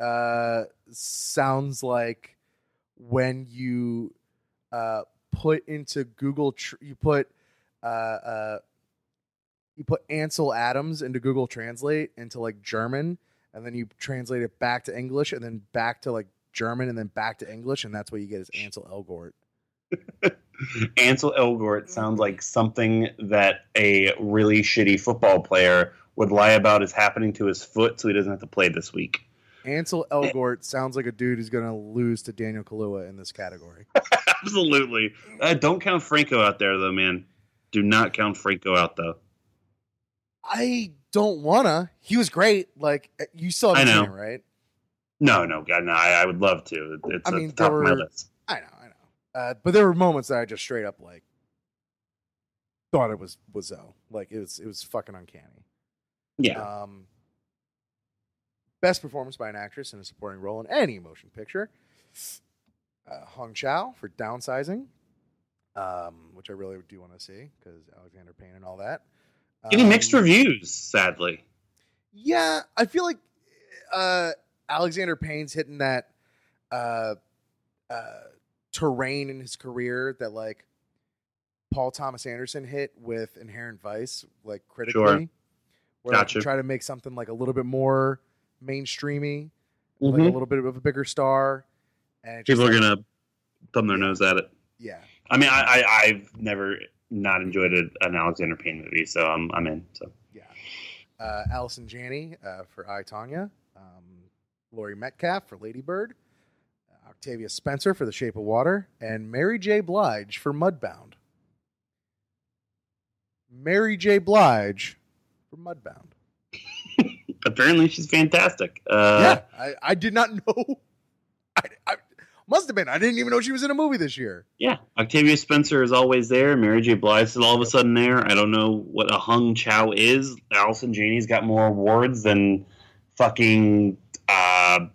uh, sounds like when you uh, put into Google, tr- you put uh, uh, you put Ansel Adams into Google Translate into like German, and then you translate it back to English, and then back to like German, and then back to English, and that's what you get is Ansel Elgort. (laughs) (laughs) Ansel Elgort sounds like something that a really shitty football player would lie about is happening to his foot so he doesn't have to play this week. Ansel Elgort sounds like a dude who's going to lose to Daniel Kaluuya in this category. (laughs) Absolutely. Uh, don't count Franco out there, though, man. Do not count Franco out, though. I don't wanna. He was great. Like you saw I him, right? No, no, God, no. I, I would love to. It's I at mean, the top there of my list. I know, I know. Uh, but there were moments that I just straight up like thought it was was Zoe. Like it was it was fucking uncanny. Yeah. Um, best performance by an actress in a supporting role in any motion picture. Uh, Hong Chau for Downsizing, um, which I really do want to see because Alexander Payne and all that. Getting mixed Um, reviews, sadly. Yeah, I feel like uh, Alexander Payne's hitting that uh, uh, terrain in his career that like Paul Thomas Anderson hit with Inherent Vice, like critically. Where like, Gotcha. you try to make something like a little bit more mainstreamy, like a Mhm. little bit of a bigger star. And it just, People are like, to thumb their nose at it. yeah. I mean, I, I, I've never not enjoyed an Alexander Payne movie, so I'm, I'm in. So Yeah. Uh, Allison Janney uh, for I, Tonya. Um, Laurie Metcalf for Lady Bird. Uh, Octavia Spencer for The Shape of Water. And Mary J. Blige for Mudbound. Mary J. Blige for Mudbound. (laughs) apparently she's fantastic. Uh, yeah, I, I did not know. (laughs) I, I must have been. I didn't even know she was in a movie this year. Yeah, Octavia Spencer is always there. Mary J. Blige is all of a sudden there. I don't know what a Hung Chow is. Allison Janney's got more awards than fucking uh,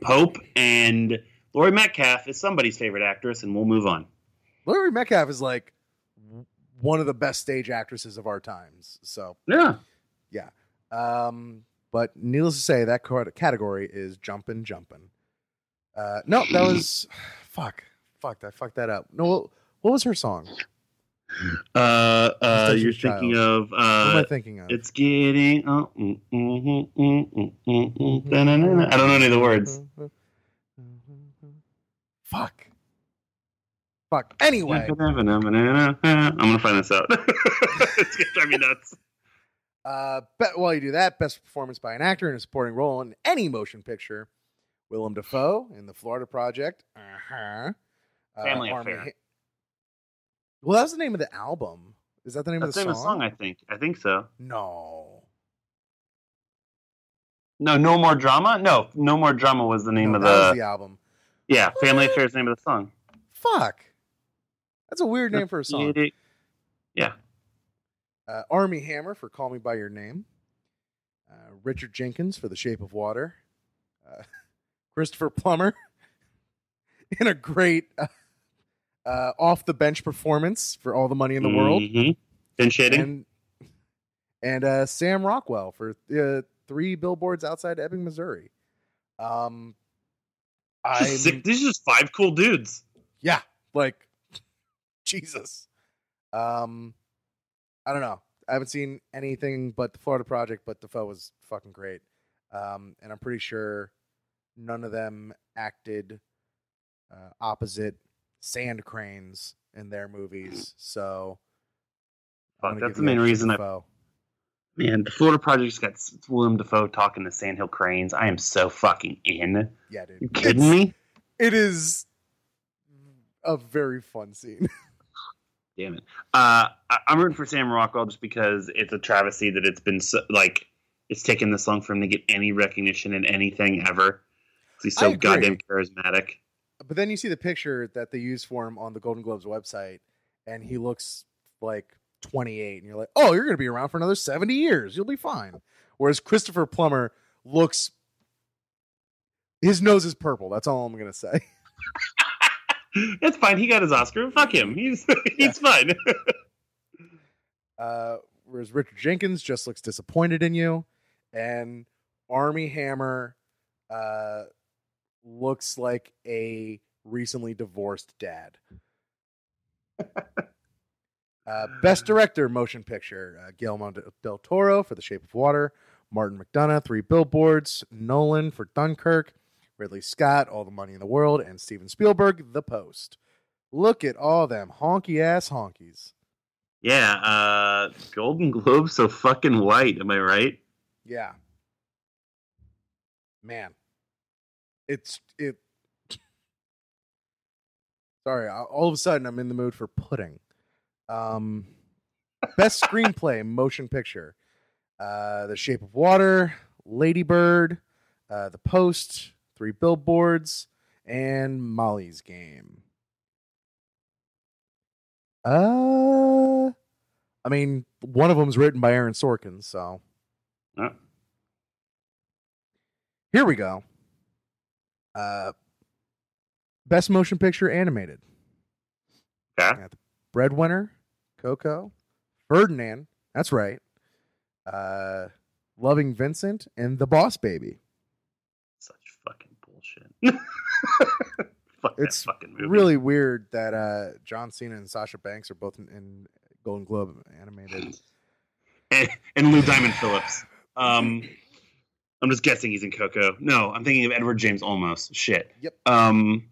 Pope. And Laurie Metcalf is somebody's favorite actress, and we'll move on. Laurie Metcalf is like one of the best stage actresses of our times. So Yeah. Um, but needless to say, that category is jumping, jumping. Uh, no, that was (sighs) fuck, fuck, I fucked that up. No, what was her song? Uh, uh, you're Child. thinking of. What am Uh, I thinking of? it's getting. Oh, mm, mm, mm, mm, mm, mm, mm, da-na-na-na. I don't know any of the words. Fuck. Fuck. Anyway, (laughs) I'm gonna find this out. (laughs) it's gonna drive me nuts. uh, be- while you do that, best performance by an actor in a supporting role in any motion picture. Willem Dafoe in the Florida Project. Uh-huh. Uh, Family Armie Affair. Ha- well, that's the name of the album. Is that the name That's of the the name of the song, I think. I think so. No. No, no more drama. No, no more drama was the name No, of that the. was the album. Yeah, Family? Affair is the name of the song. Fuck. That's a weird name for a song. Yeah, Uh, Armie Hammer for Call Me By Your Name. Uh, Richard Jenkins for The Shape of Water. Uh, (laughs) Christopher Plummer (laughs) in a great uh, uh, off the bench performance for All the Money in the World. Mhm. Been shading. And, and uh, Sam Rockwell for uh, three billboards outside Ebbing, Missouri. Um, I'm, sick- These are just five cool dudes. yeah, like (laughs) Jesus. Um, I don't know. I haven't seen anything but the Florida Project, but Dafoe was fucking great. Um, and I'm pretty sure none of them acted uh, opposite sand cranes in their movies. So Fuck, that's the main reason I. Man, the Florida Project's got Willem Dafoe talking to Sandhill Cranes. I am so fucking in. Yeah, dude. You kidding It's- me? It is a very fun scene. (laughs) Damn it. Uh, I, I'm rooting for Sam Rockwell just because it's a travesty that it's been so, like it's taken this long for him to get any recognition in anything ever. He's so goddamn charismatic. But then you see the picture that they use for him on the Golden Globes website, and he looks like 28, and you're like, oh, you're going to be around for another 70 years. You'll be fine. Whereas Christopher Plummer looks, his nose is purple. That's all I'm going to say. (laughs) It's fine. He got his Oscar. Fuck him. He's (laughs) he's fine. (laughs) Uh, whereas Richard Jenkins just looks disappointed in you, and Armie Hammer uh, looks like a recently divorced dad. Uh, best director motion picture: uh, Guillermo del Toro for The Shape of Water, Martin McDonagh, Three Billboards, Nolan for Dunkirk, Ridley Scott, All the Money in the World, and Steven Spielberg, The Post. Look at all them honky ass honkies. Yeah, uh, Golden Globe so fucking white. Am I right? Yeah. Man. It's it (laughs) Sorry, all of a sudden I'm in the mood for pudding. Um best screenplay motion picture. Uh The Shape of Water, Lady Bird, uh The Post, Three Billboards, and Molly's Game. Uh I mean, one of them's written by Aaron Sorkin, so Uh, Here we go. Uh, best motion picture animated. Yeah. Got the Breadwinner, Coco, Ferdinand. That's right. Uh, Loving Vincent and The Boss Baby. such fucking bullshit. (laughs) Fuck It's that fucking movie. Really weird that uh, John Cena and Sasha Banks are both in, in Golden Globe animated. and, (laughs) and Lou Diamond Phillips. Um, I'm just guessing he's in Coco. No, I'm thinking of Edward James Olmos. Shit. Yep. Um,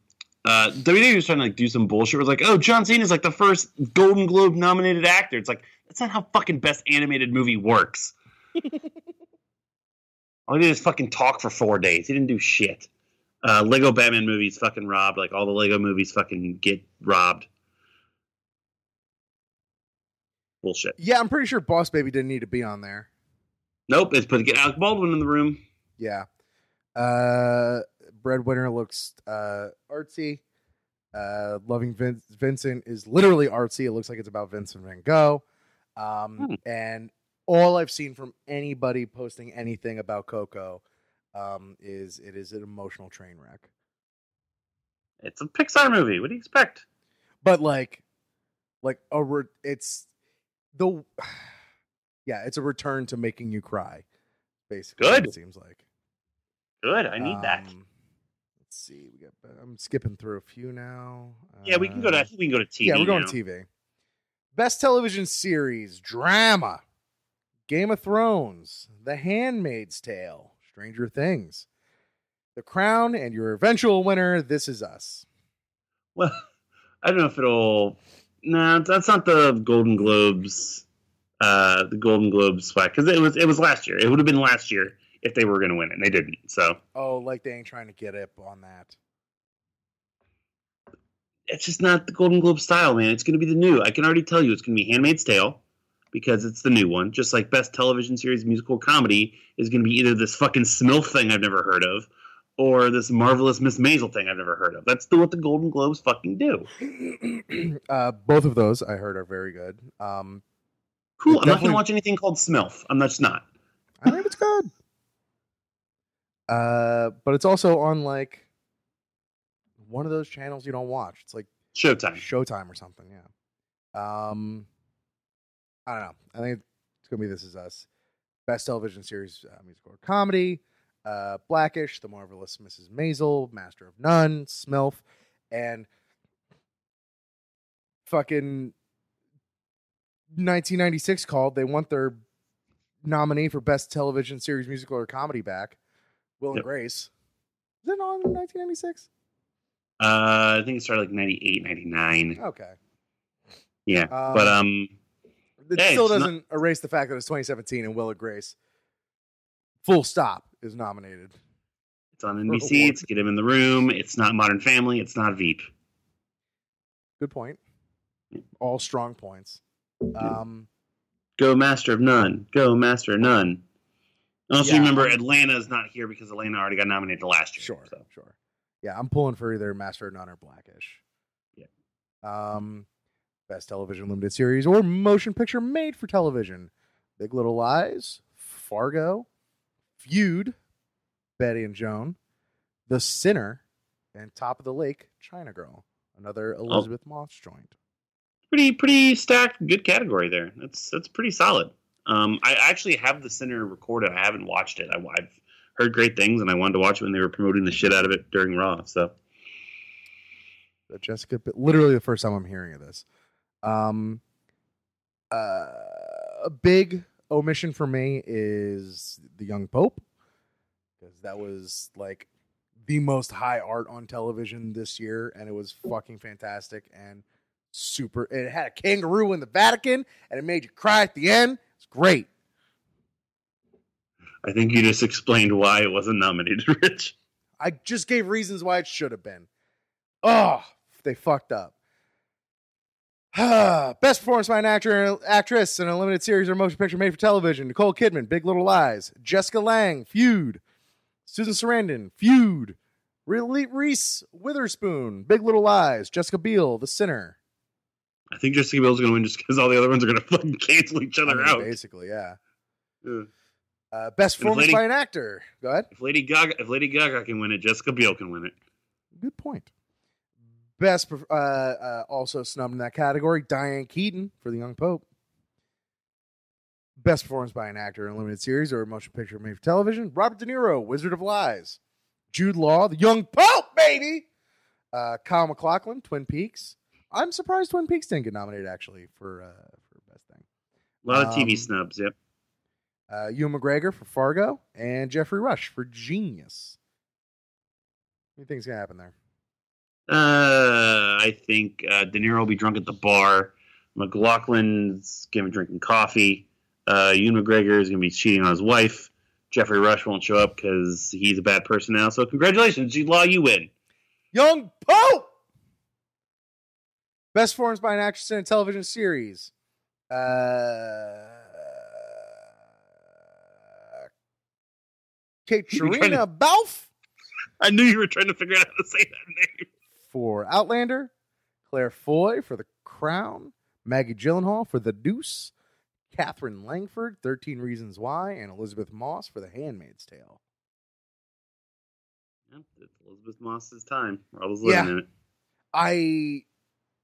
uh, WWE was trying to like do some bullshit. It was like, oh, John Cena is like the first Golden Globe nominated actor. It's like that's not how fucking best animated movie works. (laughs) All he did is fucking talk for four days. He didn't do shit. Uh, Lego Batman movies fucking robbed. Like all the Lego movies fucking get robbed. Bullshit. Yeah, I'm pretty sure Boss Baby didn't need to be on there. Nope, it's put to get Alec Baldwin in the room. Yeah. Uh Breadwinner looks uh artsy. Uh Loving Vin- Vincent is literally artsy. It looks like it's about Vincent Van Gogh. Um Hmm. and all I've seen from anybody posting anything about Coco um is it is an emotional train wreck. It's a Pixar movie. What do you expect? But like like a re- it's the (sighs) yeah, it's a return to making you cry. Basically, Good. it seems like. Good. I need that. Um, Let's see. We got. I'm skipping through a few now. Yeah, we can go to. I Uh, think we can go to TV. yeah, we're going now. to TV. Best television series: drama, Game of Thrones, The Handmaid's Tale, Stranger Things, The Crown, and your eventual winner, This Is Us. Well, I don't know if it'll. No, that's not the Golden Globes. Uh, the Golden Globes swag because it was it was last year. It would have been last year if they were going to win it, and they didn't. So Oh, like they ain't trying to get up on that. it's just not the Golden Globe style, man. It's going to be the new. I can already tell you, it's going to be Handmaid's Tale because it's the new one. Just like Best Television Series Musical Comedy is going to be either this fucking Smilf thing I've never heard of, or this marvelous Miss Maisel thing I've never heard of. That's the, what the Golden Globes fucking do. (clears throat) uh, both of those I heard are very good. Um, Cool. I'm not going to watch anything called Smilf. I'm not, just not. I think it's good. Uh, but it's also on like one of those channels you don't watch. It's like Showtime. Showtime or something. Yeah. Um, I don't know. I think it's gonna be This Is Us, best television series, uh, musical or comedy. Uh, Blackish, The Marvelous Mrs. Maisel, Master of None, Smilf, and fucking 1996 called. They want their nominee for best television series, musical or comedy back. Will and Yep. Grace. Is it on 1996? Uh, I think it started like 98, 99. Okay. Yeah. Um, but um, It Hey, still it's not- doesn't erase the fact that it's 2017 and Will and Grace, full stop, is nominated. it's on NBC. It's Get Him in the Room. It's not Modern Family. It's not Veep. Good point. All strong points. Um, Go Master of None. Go Master of None. Also, Yeah, remember Atlanta is not here because Atlanta already got nominated last year. sure, So. sure. Yeah, I'm pulling for either Master of None or Blackish. Yeah. Um, best television limited series or motion picture made for television: Big Little Lies, Fargo, Feud, Betty and Joan, The Sinner, and Top of the Lake, China Girl. Another Oh. Elisabeth Moss joint. Pretty, pretty stacked. Good category there. That's that's pretty solid. Um, I actually have the Sinner recorded. I haven't watched it. I, I've heard great things, and I wanted to watch it when they were promoting the shit out of it during Raw. So Uh, Jessica, literally the first time I'm hearing of this. Um, uh, a big omission for me is the young pope because that was like the most high art on television this year, and it was fucking fantastic and super. It had a kangaroo in the Vatican, and it made you cry at the end. It's great. I think you just explained why it wasn't nominated, (laughs) Rich. I just gave reasons why it should have been. Oh, they fucked up. (sighs) Best performance by an actor, actress in a limited series or motion picture made for television: Nicole Kidman, Big Little Lies; Jessica Lange, Feud; Susan Sarandon, Feud; Reese Witherspoon, Big Little Lies; Jessica Biel, The Sinner. I think Jessica Biel's going to win just because all the other ones are going (laughs) to fucking cancel each I other mean, out. basically, yeah. Yeah. Uh, best performance Lady- by an actor. Go ahead. If Lady Gaga, if Lady Gaga can win it, Jessica Biel can win it. Good point. Best, uh, uh, also snubbed in that category, Diane Keaton for The Young Pope. Best performance by an actor in a limited series or a motion picture made for television, Robert De Niro, Wizard of Lies. Jude Law, The Young Pope, baby. Uh, Kyle MacLachlan, Twin Peaks. I'm surprised Twin Peaks didn't get nominated actually for uh, for best thing. A lot of TV Um, snubs. Yep. Uh, Ewan McGregor for Fargo and Geoffrey Rush for Genius. What do you think's gonna happen there? Uh, I think uh, De Niro will be drunk at the bar. MacLachlan's to be drinking coffee. Uh, Ewan McGregor is going to be cheating on his wife. Geoffrey Rush won't show up because he's a bad person now. So congratulations, Jude Law, you win. Young Pope. Best performance by an actress in a television series. Uh, Caitriona Balfe I knew you were trying to figure out how to say that name. for Outlander. Claire Foy for The Crown. Maggie Gyllenhaal for The Deuce. Katherine Langford, 13 Reasons Why. And Elisabeth Moss for The Handmaid's Tale. Yep, it's Elisabeth Moss's time. Rob was living Yeah. in it. I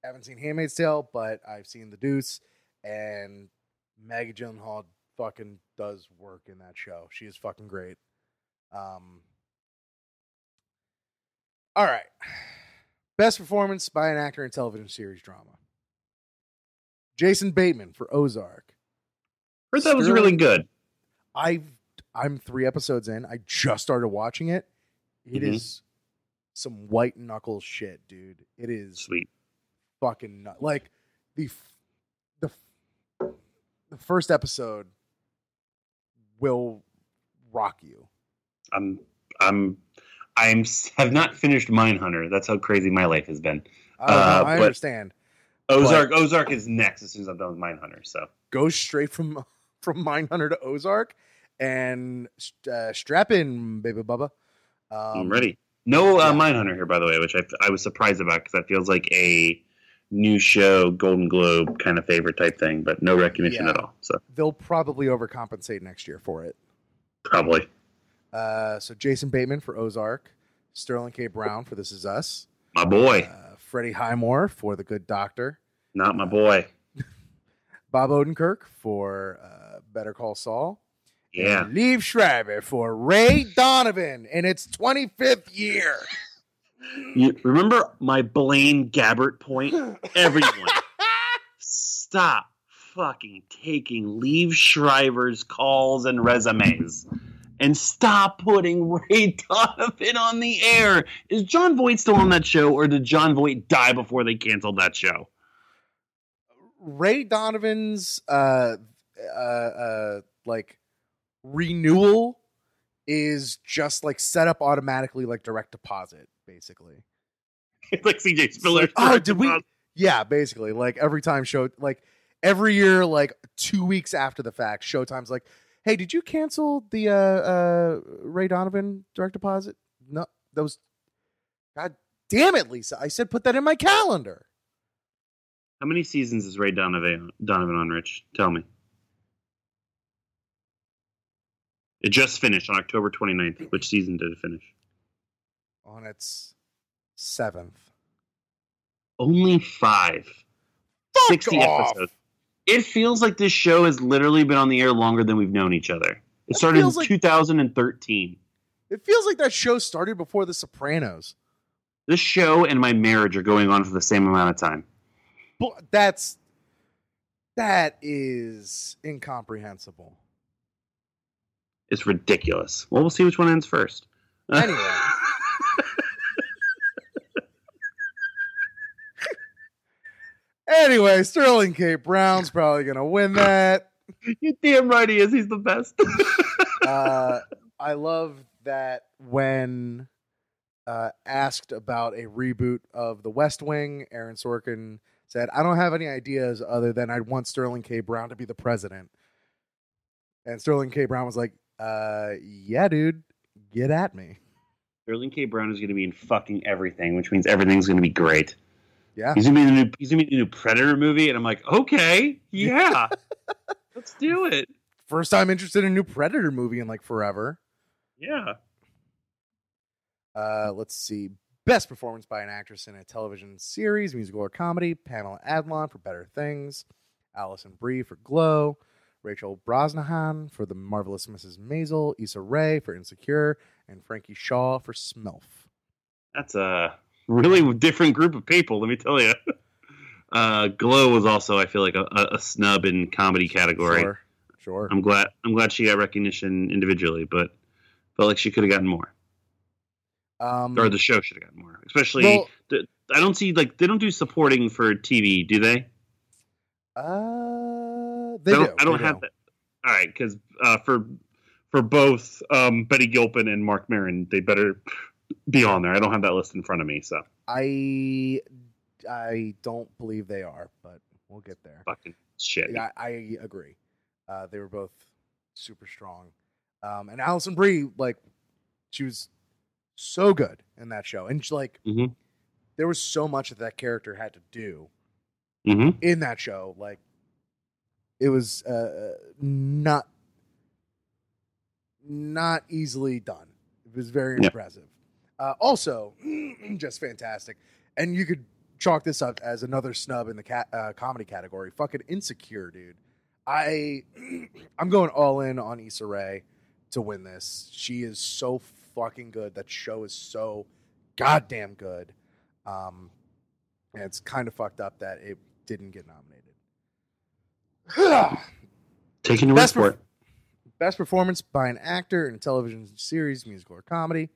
haven't seen Handmaid's Tale, but I've seen The Deuce, and Maggie Gyllenhaal fucking does work in that show. She is fucking great. Um. All right, best performance by an actor in television series drama. Jason Bateman for Ozark. Heard that was really good. I've I'm three episodes in. I just started watching it. It is Mhm. some white knuckle shit, dude. It is Sweet. Fucking nut. Like the f- the the first episode will rock you. I'm I'm I'm have not finished Mindhunter. That's how crazy my life has been. I, Uh, I but- understand. Ozark Ozark is next as soon as I'm done with Mindhunter. So Go straight from (laughs) from Mindhunter to Ozark and uh, strap in, baby bubba. Um, I'm ready. No uh, yeah. Mindhunter here, by the way, which I, I was surprised about because that feels like a new show, Golden Globe kind of favorite type thing, but no recognition Yeah. at all. So They'll probably overcompensate next year for it. probably Uh, so Jason Bateman for Ozark, Sterling K. Brown for This Is Us, my boy, uh, Freddie Highmore for The Good Doctor, not my boy. (laughs) Bob Odenkirk for uh, Better Call Saul, Yeah, Liev Schreiber for Ray Donovan in its 25th year. You remember my Blaine Gabbert point? (laughs) Everyone, stop fucking taking Liev Schreiber's calls and resumes. And stop putting Ray Donovan on the air. Is Jon Voight still on that show, or did Jon Voight die before they canceled that show? Ray Donovan's uh, uh, uh, like renewal is just like set up automatically, like direct deposit, basically. (laughs) It's like CJ Spiller. like, oh, did we- Yeah, basically, like every time show, like every year, like two weeks after the fact, Showtime's like, "Hey, did you cancel the uh, uh, Ray Donovan direct deposit?" No, that was. God damn it, Lisa! I said put that in my calendar. How many seasons is Ray Donovan, Donovan on, Rich? Tell me. It just finished on October 29th. Which season did it finish? On its seventh. Only five. Fuck 60 off. episodes. It feels like this show has literally been on the air longer than we've known each other. It started in like- 2013. It feels like that show started before The Sopranos. This show and my marriage are going on for the same amount of time. But that's that is incomprehensible. It's ridiculous. Well, we'll see which one ends first. (laughs) Anyway. Anyway, Sterling K. Brown's probably gonna win that. You damn right he is. He's the best. (laughs) Uh, I love that when uh, asked about a reboot of The West Wing, Aaron Sorkin said, "I don't have any ideas other than I'd want Sterling K. Brown to be the president." And Sterling K. Brown was like, uh, "Yeah, dude, get at me." Sterling K. Brown is going to be in fucking everything, which means everything's going to be great. Yeah. He's to be the new. He's to be the new Predator movie, and I'm like, okay, (laughs) yeah, let's do it. First time interested in a new Predator movie in like forever. Yeah. Uh, let's see. Best performance by an actress in a television series, musical, or comedy. Pamela Adlon for Better Things. Alison Brie for Glow. Rachel Brosnahan for The Marvelous Mrs. Maisel. Issa Rae for Insecure. And Frankie Shaw for Smilf. That's a really different group of people. Let me tell you. (laughs) Uh, Glow was also, I feel like, a, a- snub in comedy category. Sure. Sure. I'm glad. I'm glad she got recognition individually, but felt like she could have gotten more, Um, or the show should have gotten more. Especially, well, the, I don't see like they don't do supporting for TV, do they? uh, they I don't, do. I don't they have do. that. All right, because uh, for for both um, Betty Gilpin and Marc Maron, they better be on there. I don't have that list in front of me, so I, I don't believe they are, but we'll get there. fucking shit. Yeah, I, I agree. Uh, they were both super strong. Um, and Alison Brie, like, she was so good in that show, and she, like, Mhm. there was so much that that character had to do hmm in that show. Like, it was uh, not not easily done. It was very Yeah. impressive. Uh, also, (clears throat) just fantastic. And you could chalk this up as another snub in the cat, uh, comedy category. Fucking insecure, dude. I (clears throat) I'm going all in on Issa Rae to win this. She is so fucking good. That show is so goddamn good. Um, and it's kind of fucked up that it didn't get nominated. (sighs) Taking your Best word for it. Best performance by an actor in a television series, musical, or comedy.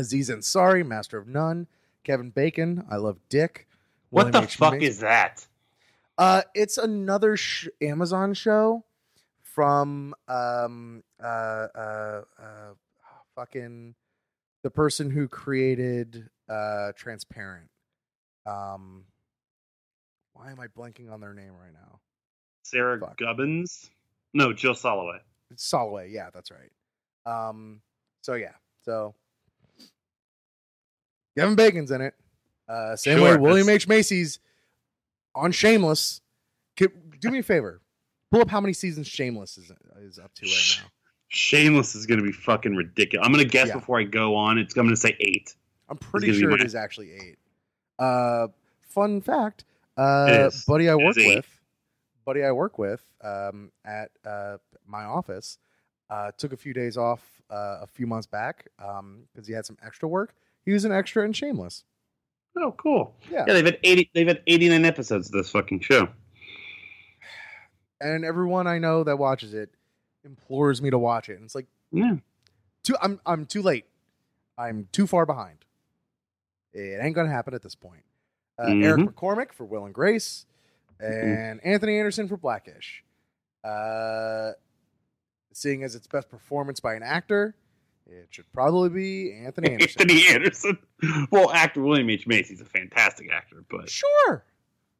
Aziz Ansari, Master of None. Kevin Bacon, I Love Dick. What William the H. fuck Macy- is that? Uh, it's another sh- Amazon show from um uh uh uh fucking the person who created uh Transparent. Um, why am I blanking on their name right now? Sarah Fuck. Gubbins? No, Jill Soloway. It's Soloway, yeah, that's right. Um, so yeah, so Kevin Bacon's in it. Uh, same Sure, way William H Macy's on Shameless. Do me a favor, pull up how many seasons Shameless is is up to right now. Shameless is going to be fucking ridiculous. I'm going to guess Yeah. before I go on. It's I'm going to say eight. I'm pretty sure it is actually eight. Uh, fun fact, uh, buddy I work with, buddy I work with um, at uh, my office, uh, took a few days off uh, a few months back because he had some extra work. He was an extra in Shameless. Oh, cool. Yeah. Yeah, they've had eighty. They've had eighty nine episodes of this fucking show. and everyone I know that watches it implores me to watch it. And it's like Yeah. too I'm I'm too late. I'm too far behind. It ain't gonna happen at this point. Uh, Eric McCormack for Will and Grace, and Anthony Anderson for Blackish. Uh, seeing as its best performance by an actor, it should probably be Anthony (laughs) Anderson. Anthony Anderson. Well, actor William H Macy's a fantastic actor, but Sure, but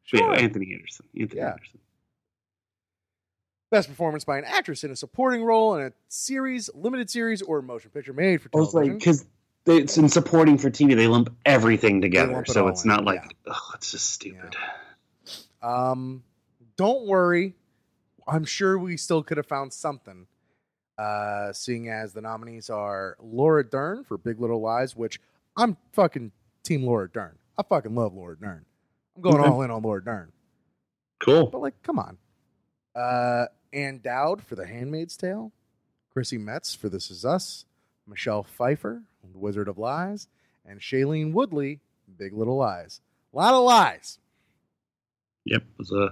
sure. yeah, Anthony Anderson. Anthony Yeah. Anderson. Best performance by an actress in a supporting role in a series, limited series, or motion picture made for I was television. like, because it's in supporting for TV, they lump everything together, lump it so all it's in, not like, oh, it's just stupid. Um, don't worry. I'm sure we still could have found something. Uh, seeing as the nominees are Laura Dern for Big Little Lies, which I'm fucking team Laura Dern. I fucking love Laura Dern. I'm going Okay. all in on Laura Dern. Cool. But like, come on. Uh, Ann Dowd for The Handmaid's Tale, Chrissy Metz for This Is Us, Michelle Pfeiffer, The Wizard of Lies, and Shailene Woodley, Big Little Lies. A lot of lies. Yep, it was uh,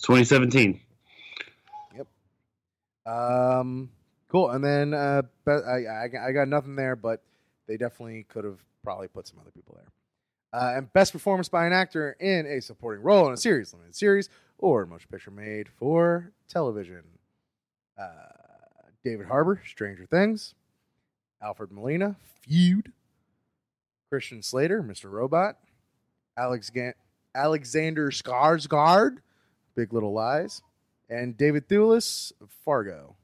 2017. Um, cool. And then uh, I, I got nothing there, but they definitely could have probably put some other people there. Uh, and best performance by an actor in a supporting role in a series, limited series, or motion picture made for television. Uh, David Harbour, Stranger Things. Alfred Molina, Feud. Christian Slater, Mr. Robot. Alex Ga- Alexander Skarsgård, Big Little Lies. And David Thewlis, Fargo.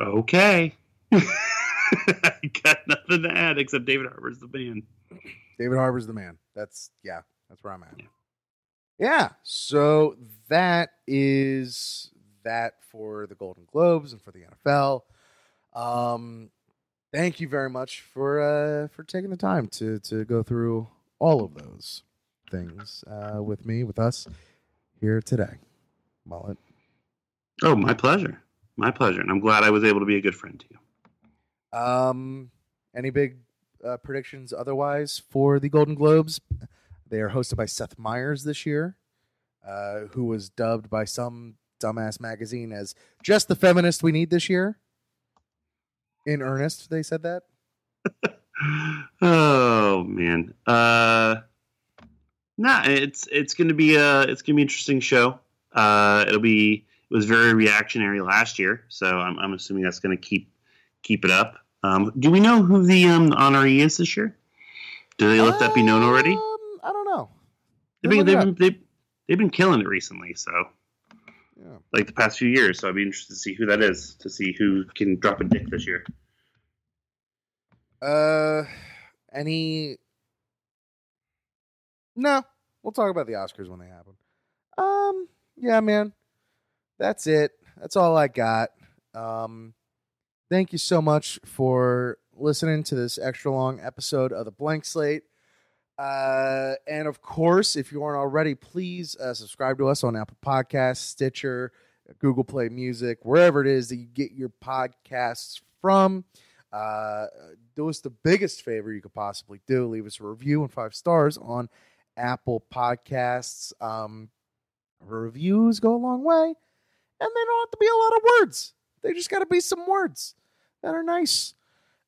Okay. (laughs) I got nothing to add except David Harbour's the man. David Harbour's the man. That's yeah, that's where I'm at. Yeah. Yeah. So that is that for the Golden Globes and for the NFL. Um, thank you very much for uh, for taking the time to to go through all of those things uh, with me with us here today. Mullet. Oh, my pleasure. My pleasure. And I'm glad I was able to be a good friend to you. Um, any big uh, predictions otherwise for the Golden Globes? They are hosted by Seth Meyers this year, uh, who was dubbed by some dumbass magazine as just the feminist we need this year. In earnest, they said that. (laughs) oh man. Uh nah, it's it's gonna be a it's gonna be an interesting show. Uh it'll be was very reactionary last year, so I'm I'm assuming that's gonna keep keep it up. Um do we know who the um honoree is this year? Do they let that be known already? Um, I don't know. They've been, they've, been, they've, they've been killing it recently, so Yeah. like the past few years. So I'd be interested to see who that is, to see who can drop a dick this year. Uh, any? No, we'll talk about the Oscars when they happen. Um, yeah, man, that's it. That's all I got. Um, thank you so much for listening to this extra long episode of the Blank Slate. Uh, and of course, if you aren't already, please uh, subscribe to us on Apple Podcasts, Stitcher, Google Play Music, wherever it is that you get your podcasts from. Uh, do us the biggest favor you could possibly do. Leave us a review and five stars on Apple Podcasts. Um, reviews go a long way, and they don't have to be a lot of words. They just got to be some words that are nice.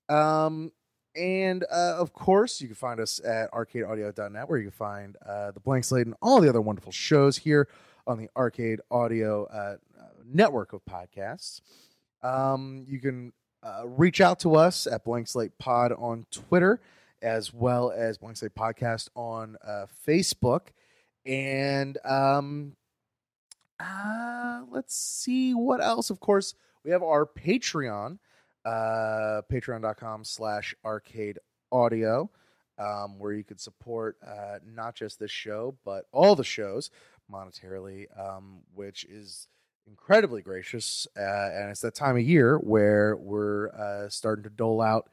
Um, and uh, of course, you can find us at arcadeaudio.net, where you can find uh, the Blank Slate and all the other wonderful shows here on the Arcade Audio uh, network of podcasts. Um, you can uh, reach out to us at Blank Slate Pod on Twitter, as well as Blank Slate Podcast on uh, Facebook. And um, uh, let's see what else. Of course, we have our Patreon, uh, patreon.com slash arcade audio, um, where you could support uh, not just this show, but all the shows monetarily, um, which is incredibly gracious. Uh, and it's that time of year where we're uh, starting to dole out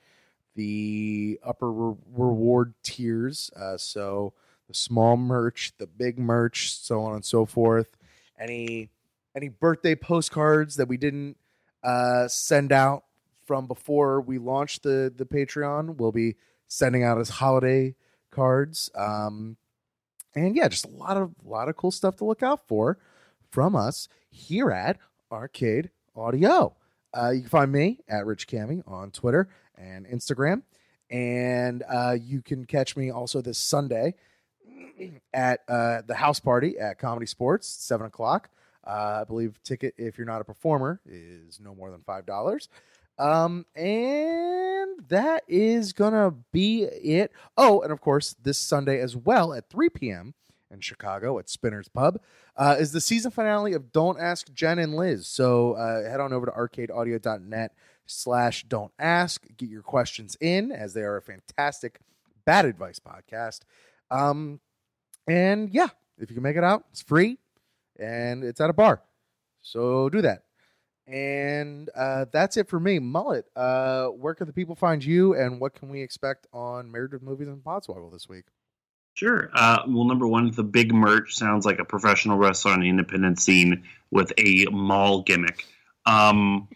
the upper re- reward tiers. Uh, so the small merch, the big merch, so on and so forth. Any any birthday postcards that we didn't uh, send out from before we launched the the Patreon, we'll be sending out as holiday cards. Um, and yeah, just a lot of lot of cool stuff to look out for from us here at Arcade Audio. Uh, you can find me at Rich Cammy on Twitter and Instagram, and uh, you can catch me also this Sunday at uh, the house party at Comedy Sports, seven o'clock. Uh, I believe ticket if you're not a performer is no more than five dollars. Um, and that is gonna be it. Oh, and of course, this Sunday as well at 3 p.m. in Chicago at Spinner's Pub uh, is the season finale of Don't Ask Jen and Liz. So uh, head on over to arcadeaudio.net slash don't ask. Get your questions in as they are a fantastic bad advice podcast. Um, and yeah, if you can make it out, it's free and it's at a bar. So do that. And uh, that's it for me. Mullet, uh, where can the people find you and what can we expect on Married with Movies and Podswoggle this week? Sure. Uh, well, number one, the big merch sounds like a professional wrestler on the independent scene with a mall gimmick. Um,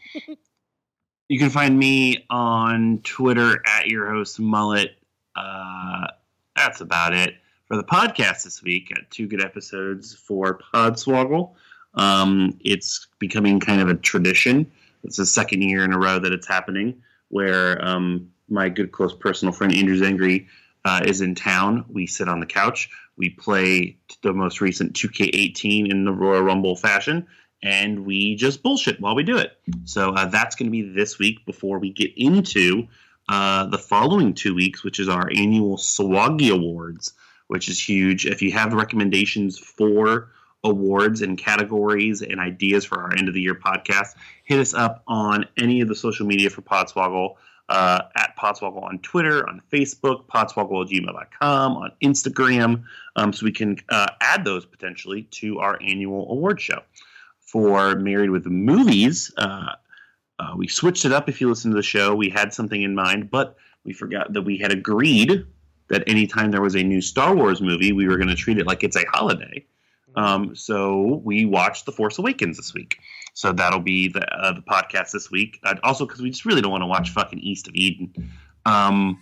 (laughs) you can find me on Twitter at your host Mullet. Uh, that's about it for the podcast this week. Got two good episodes for Podswoggle. Um, it's becoming kind of a tradition. It's the second year in a row that it's happening where um, my good close personal friend Andrew Zengri uh, is in town. We sit on the couch. We play the most recent 2K18 in the Royal Rumble fashion, and we just bullshit while we do it. So uh, that's going to be this week before we get into uh, the following two weeks, which is our annual Swaggy Awards, which is huge. If you have recommendations for awards and categories and ideas for our end of the year podcast, hit us up on any of the social media for Podswoggle. Uh, at Podswoggle on Twitter, on Facebook, podswoggle at gmail.com, on Instagram, um, so we can uh, add those potentially to our annual award show. For Married with Movies, uh, uh, we switched it up if you listen to the show. We had something in mind, but we forgot that we had agreed that anytime there was a new Star Wars movie, we were going to treat it like it's a holiday. Um, so we watched The Force Awakens this week. So that'll be the uh, the podcast this week. Uh, also, because we just really don't want to watch fucking East of Eden. Um,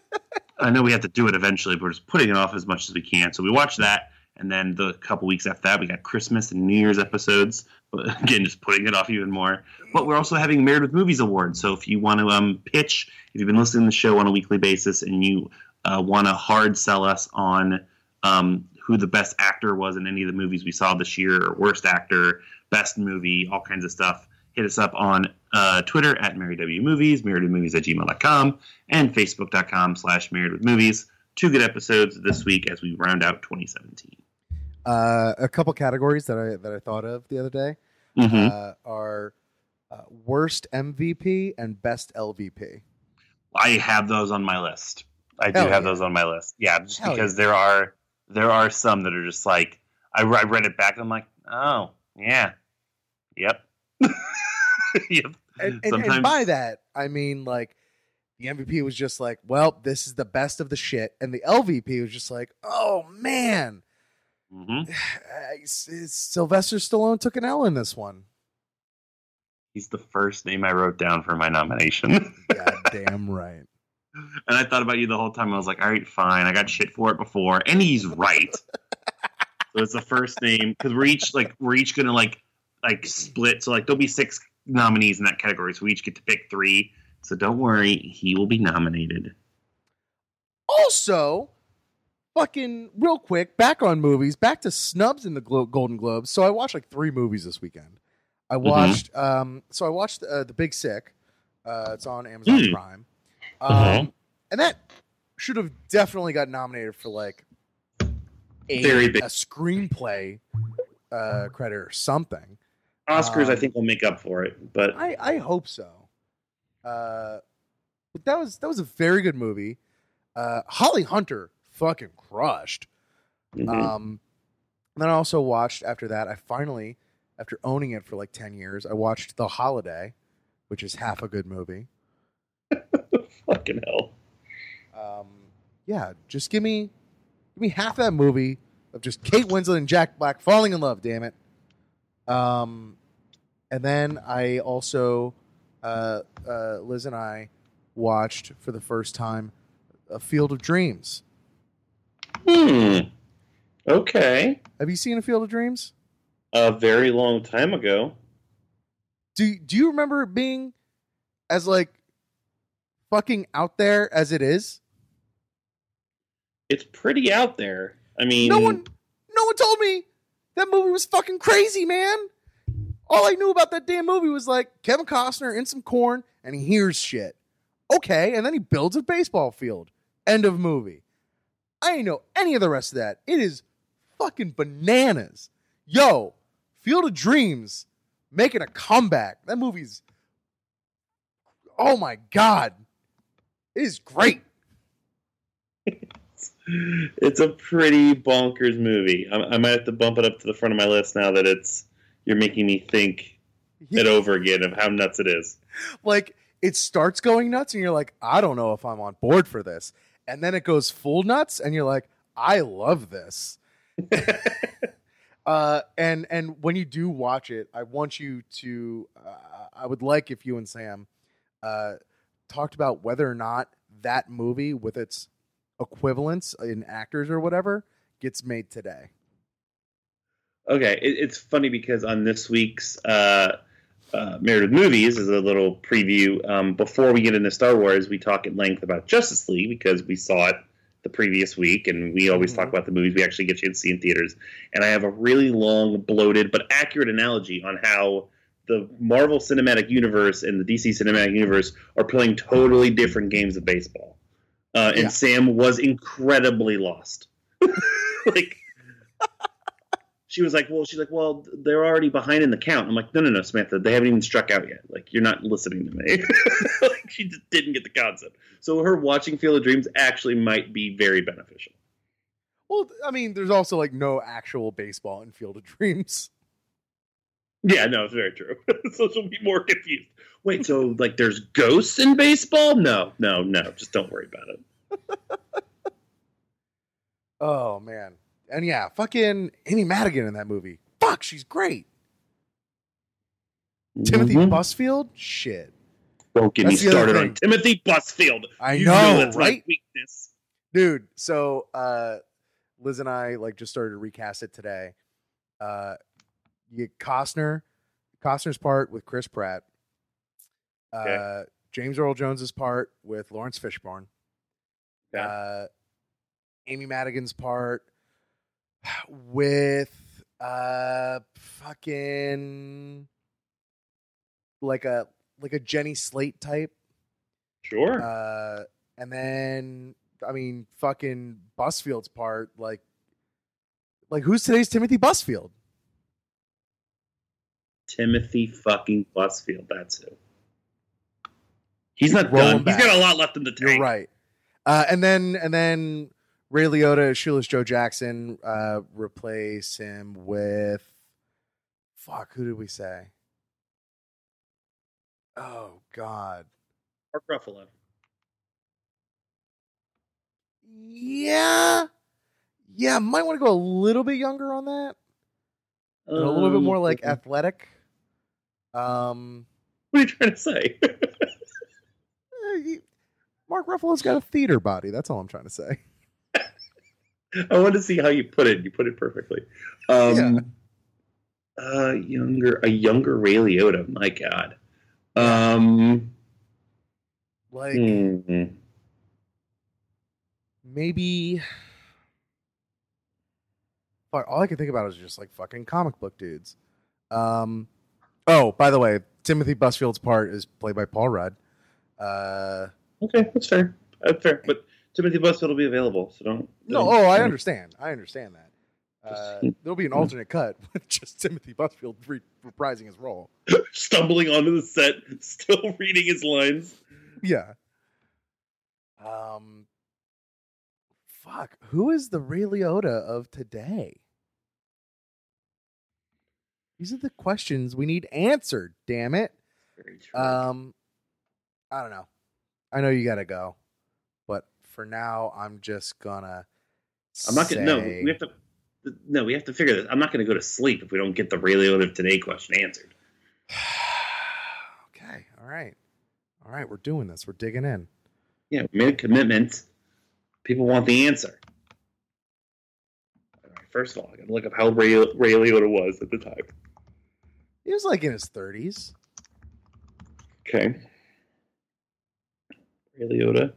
(laughs) I know we have to do it eventually, but we're just putting it off as much as we can. So we watched that, and then the couple weeks after that, we got Christmas and New Year's episodes. But (laughs) again, just putting it off even more. But we're also having Married with Movies Awards. So if you want to um, pitch, if you've been listening to the show on a weekly basis and you uh, want to hard sell us on um, who the best actor was in any of the movies we saw this year, or worst actor, best movie, all kinds of stuff, hit us up on uh, Twitter at Married W Movies, marriedwithmovies at gmail.com, and facebook.com slash married with movies. Two good episodes this week as we round out 2017. Uh, a couple categories that I that I thought of the other day Mm-hmm. uh, are uh, worst MVP and best LVP. I have those on my list. I do Hell have yeah. those on my list. Yeah, just Hell because there are there are some that are just like I, I read it back and I'm like, oh yeah, yep, (laughs) yep. And, and, and by that, I mean like the MVP was just like, well, this is the best of the shit, and the LVP was just like, oh man, (sighs) hmm S- Sylvester Stallone took an L in this one. He's the first name I wrote down for my nomination. God damn (laughs) right. And I thought about you the whole time. I was like, all right, fine. I got shit for it before, and he's right. so it's the first name because we're each like we're each gonna like like split. So like there'll be six nominees in that category, so we each get to pick three. So don't worry, he will be nominated. Also, fucking real quick, back on movies, back to snubs in the Glo- Golden Globes. So I watched like three movies this weekend. I watched, um, so I watched uh, The Big Sick. Uh, it's on Amazon Hmm. Prime, um, Uh-huh. and that should have definitely got nominated for like a, Very big. a screenplay uh, credit or something. Oscars, I Um, think, will make up for it. But I, I hope so. Uh, but that was that was a very good movie. Uh, Holly Hunter fucking crushed. mhm. Um, then I also watched after that. I finally, after owning it for like ten years, I watched The Holiday, which is half a good movie. (laughs) fucking hell. Um, yeah, just give me, give me half that movie of just Kate Winslet and Jack Black falling in love. Damn it. Um, and then I also, uh, uh, Liz and I watched for the first time A Field of Dreams. Hmm. Okay. Have you seen A Field of Dreams? A very long time ago. Do Do you remember it being as like fucking out there as it is? It's pretty out there. I mean, No one, no one told me that movie was fucking crazy, man. All I knew about that damn movie was like Kevin Costner in some corn and he hears shit. Okay, and then he builds a baseball field. End of movie. I ain't know any of the rest of that. It is fucking bananas. Yo, Field of Dreams making a comeback. That movie's oh my god. It is great. (laughs) it's a pretty bonkers movie. I, I might have to bump it up to the front of my list now that it's you're making me think it over again of how nuts it is. like it starts going nuts and you're like i don't know if i'm on board for this and then it goes full nuts and you're like i love this (laughs) uh and and when you do watch it i want you to uh, i would like if you and sam uh talked about whether or not that movie with its equivalents in actors or whatever gets made today Okay, it, it's funny because on this week's uh, uh, Married with Movies is a little preview. Um, before we get into Star Wars, we talk at length about Justice League because we saw it the previous week, and we always talk Mhm. about the movies we actually get you to see in theaters. And I have a really long, bloated, but accurate analogy on how the Marvel Cinematic Universe and the DC Cinematic Universe are playing totally different games of baseball. Uh, and Yeah. Sam was incredibly lost. (laughs) like, she was like, "Well, she's like, well, they're already behind in the count." I'm like, "No, no, no, Samantha, they haven't even struck out yet. Like, you're not listening to me." (laughs) like, she just didn't get the concept. So her watching Field of Dreams actually might be very beneficial. Well, I mean, there's also like no actual baseball in Field of Dreams. Yeah, no, it's very true. (laughs) so she'll be more confused. Wait, so like, there's ghosts in baseball? No, no, no. Just don't worry about it. (laughs) Oh man, and yeah, fucking Amy Madigan in that movie. Fuck, she's great. Timothy Mhm. Busfield, shit, Don't get me That's other started on Timothy Busfield. I You know, that's my right? weakness. dude. So uh, Liz and I like just started to recast it today. Uh, you get Costner, Costner's part with Chris Pratt. Uh, Okay. James Earl Jones's part with Laurence Fishburne. Okay. Uh, Amy Madigan's part with uh fucking like a like a Jenny Slate type. Sure. Uh and then I mean fucking Busfield's part like like who's today's Timothy Busfield? Timothy fucking Busfield. That's who. He's not Roll done. He's got a lot left in the tank. You're right. Uh and then and then Ray Liotta, Shoeless Joe Jackson uh replace him with fuck, who did we say? Oh god. Mark Ruffalo. Yeah. Yeah, might want to go a little bit younger on that. And a little bit Um, more like athletic. Um What are you trying to say? (laughs) eh, Mark Ruffalo's got a theater body. That's all I'm trying to say. I want to see how you put it. You put it perfectly. Um, uh, younger, a younger Ray Liotta. My God. Um, Like hmm. maybe all I can think about is just like fucking comic book dudes. Um oh, by the way, Timothy Busfield's part is played by Paul Rudd. Uh Okay, that's fair. That's fair. But Timothy Busfield will be available, so don't. no, don't- oh, I understand. I understand that. Uh, there'll be an alternate cut (laughs) with just Timothy Busfield re- reprising his role. (laughs) Stumbling onto the set, (laughs) still reading his lines. Yeah. Um. Fuck. Who is the Ray Liotta of today? These are the questions we need answered. Damn it. Um. I don't know. I know you gotta go, but for now, I'm just gonna. I'm not gonna. No, we have to. No, we have to figure this. I'm not going to go to sleep if we don't get the Ray of today question answered. (sighs) okay. All right. All right. We're doing this. We're digging in. Yeah, we made a commitment. People want the answer. All right, first of all, I got to look up how Ray, Ray Liotta was at the time. He was like in his 30s. Okay. Ray Liotta.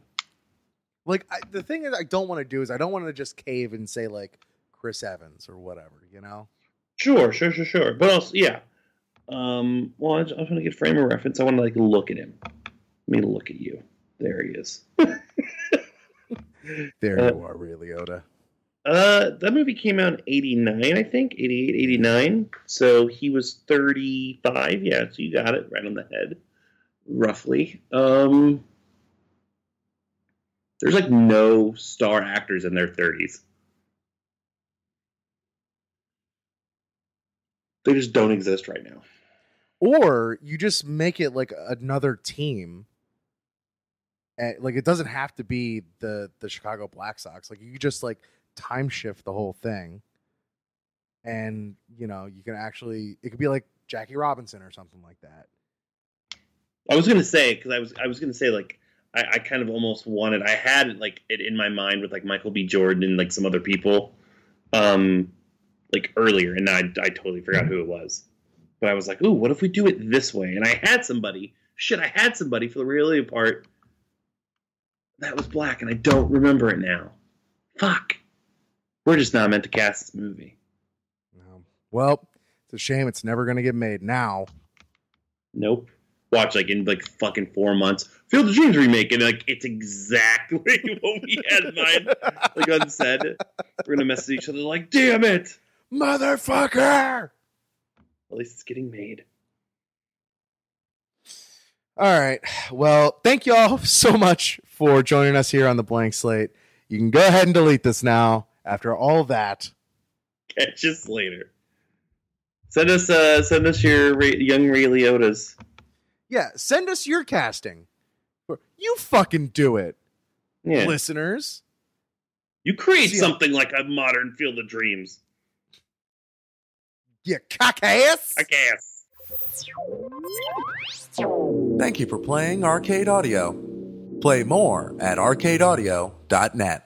Like I, the thing is, I don't want to do is I don't want to just cave and say like Chris Evans or whatever. You know. Sure, sure, sure, sure. But also, yeah. Um, well, I just, I want to get frame of reference. I want to like look at him. Let me look at you. There he is. (laughs) There Uh, you are, Ray Liotta. Uh, that movie came out in 89, I think. 88, 89. So he was 35. Yeah, so you got it right on the head, roughly. Um, there's like no star actors in their 30s. They just don't exist right now. Or you just make it like another team. And, like it doesn't have to be the the Chicago Black Sox. Like you just like time shift the whole thing. And you know, you can actually it could be like Jackie Robinson or something like that. I was gonna say because I was I was gonna say like I, I kind of almost wanted I had like it in my mind with like Michael B. Jordan and like some other people, um, like earlier, and I I totally forgot who it was. But I was like, ooh, what if we do it this way? And I had somebody. Shit, I had somebody for the Ray part. That was black, and I don't remember it now. Fuck. We're just not meant to cast this movie. No. Well, it's a shame it's never going to get made now. Nope. Watch like in like fucking four months. Field of Dreams remake, and like it's exactly (laughs) what we had in mind. like unsaid, we're gonna message each other like, "Damn it, Motherfucker! At least it's getting made. All right. Well, thank you all so much for joining us here on the blank slate. You can go ahead and delete this now after all that. Catch us later. Send us uh send us your Ray, young Ray Liotta's. Yeah, send us your casting. You fucking do it, Yeah. listeners. You create See, something like a modern Field of Dreams. You cock ass. I guess. Thank you for playing Arcade Audio. Play more at arcadeaudio.net.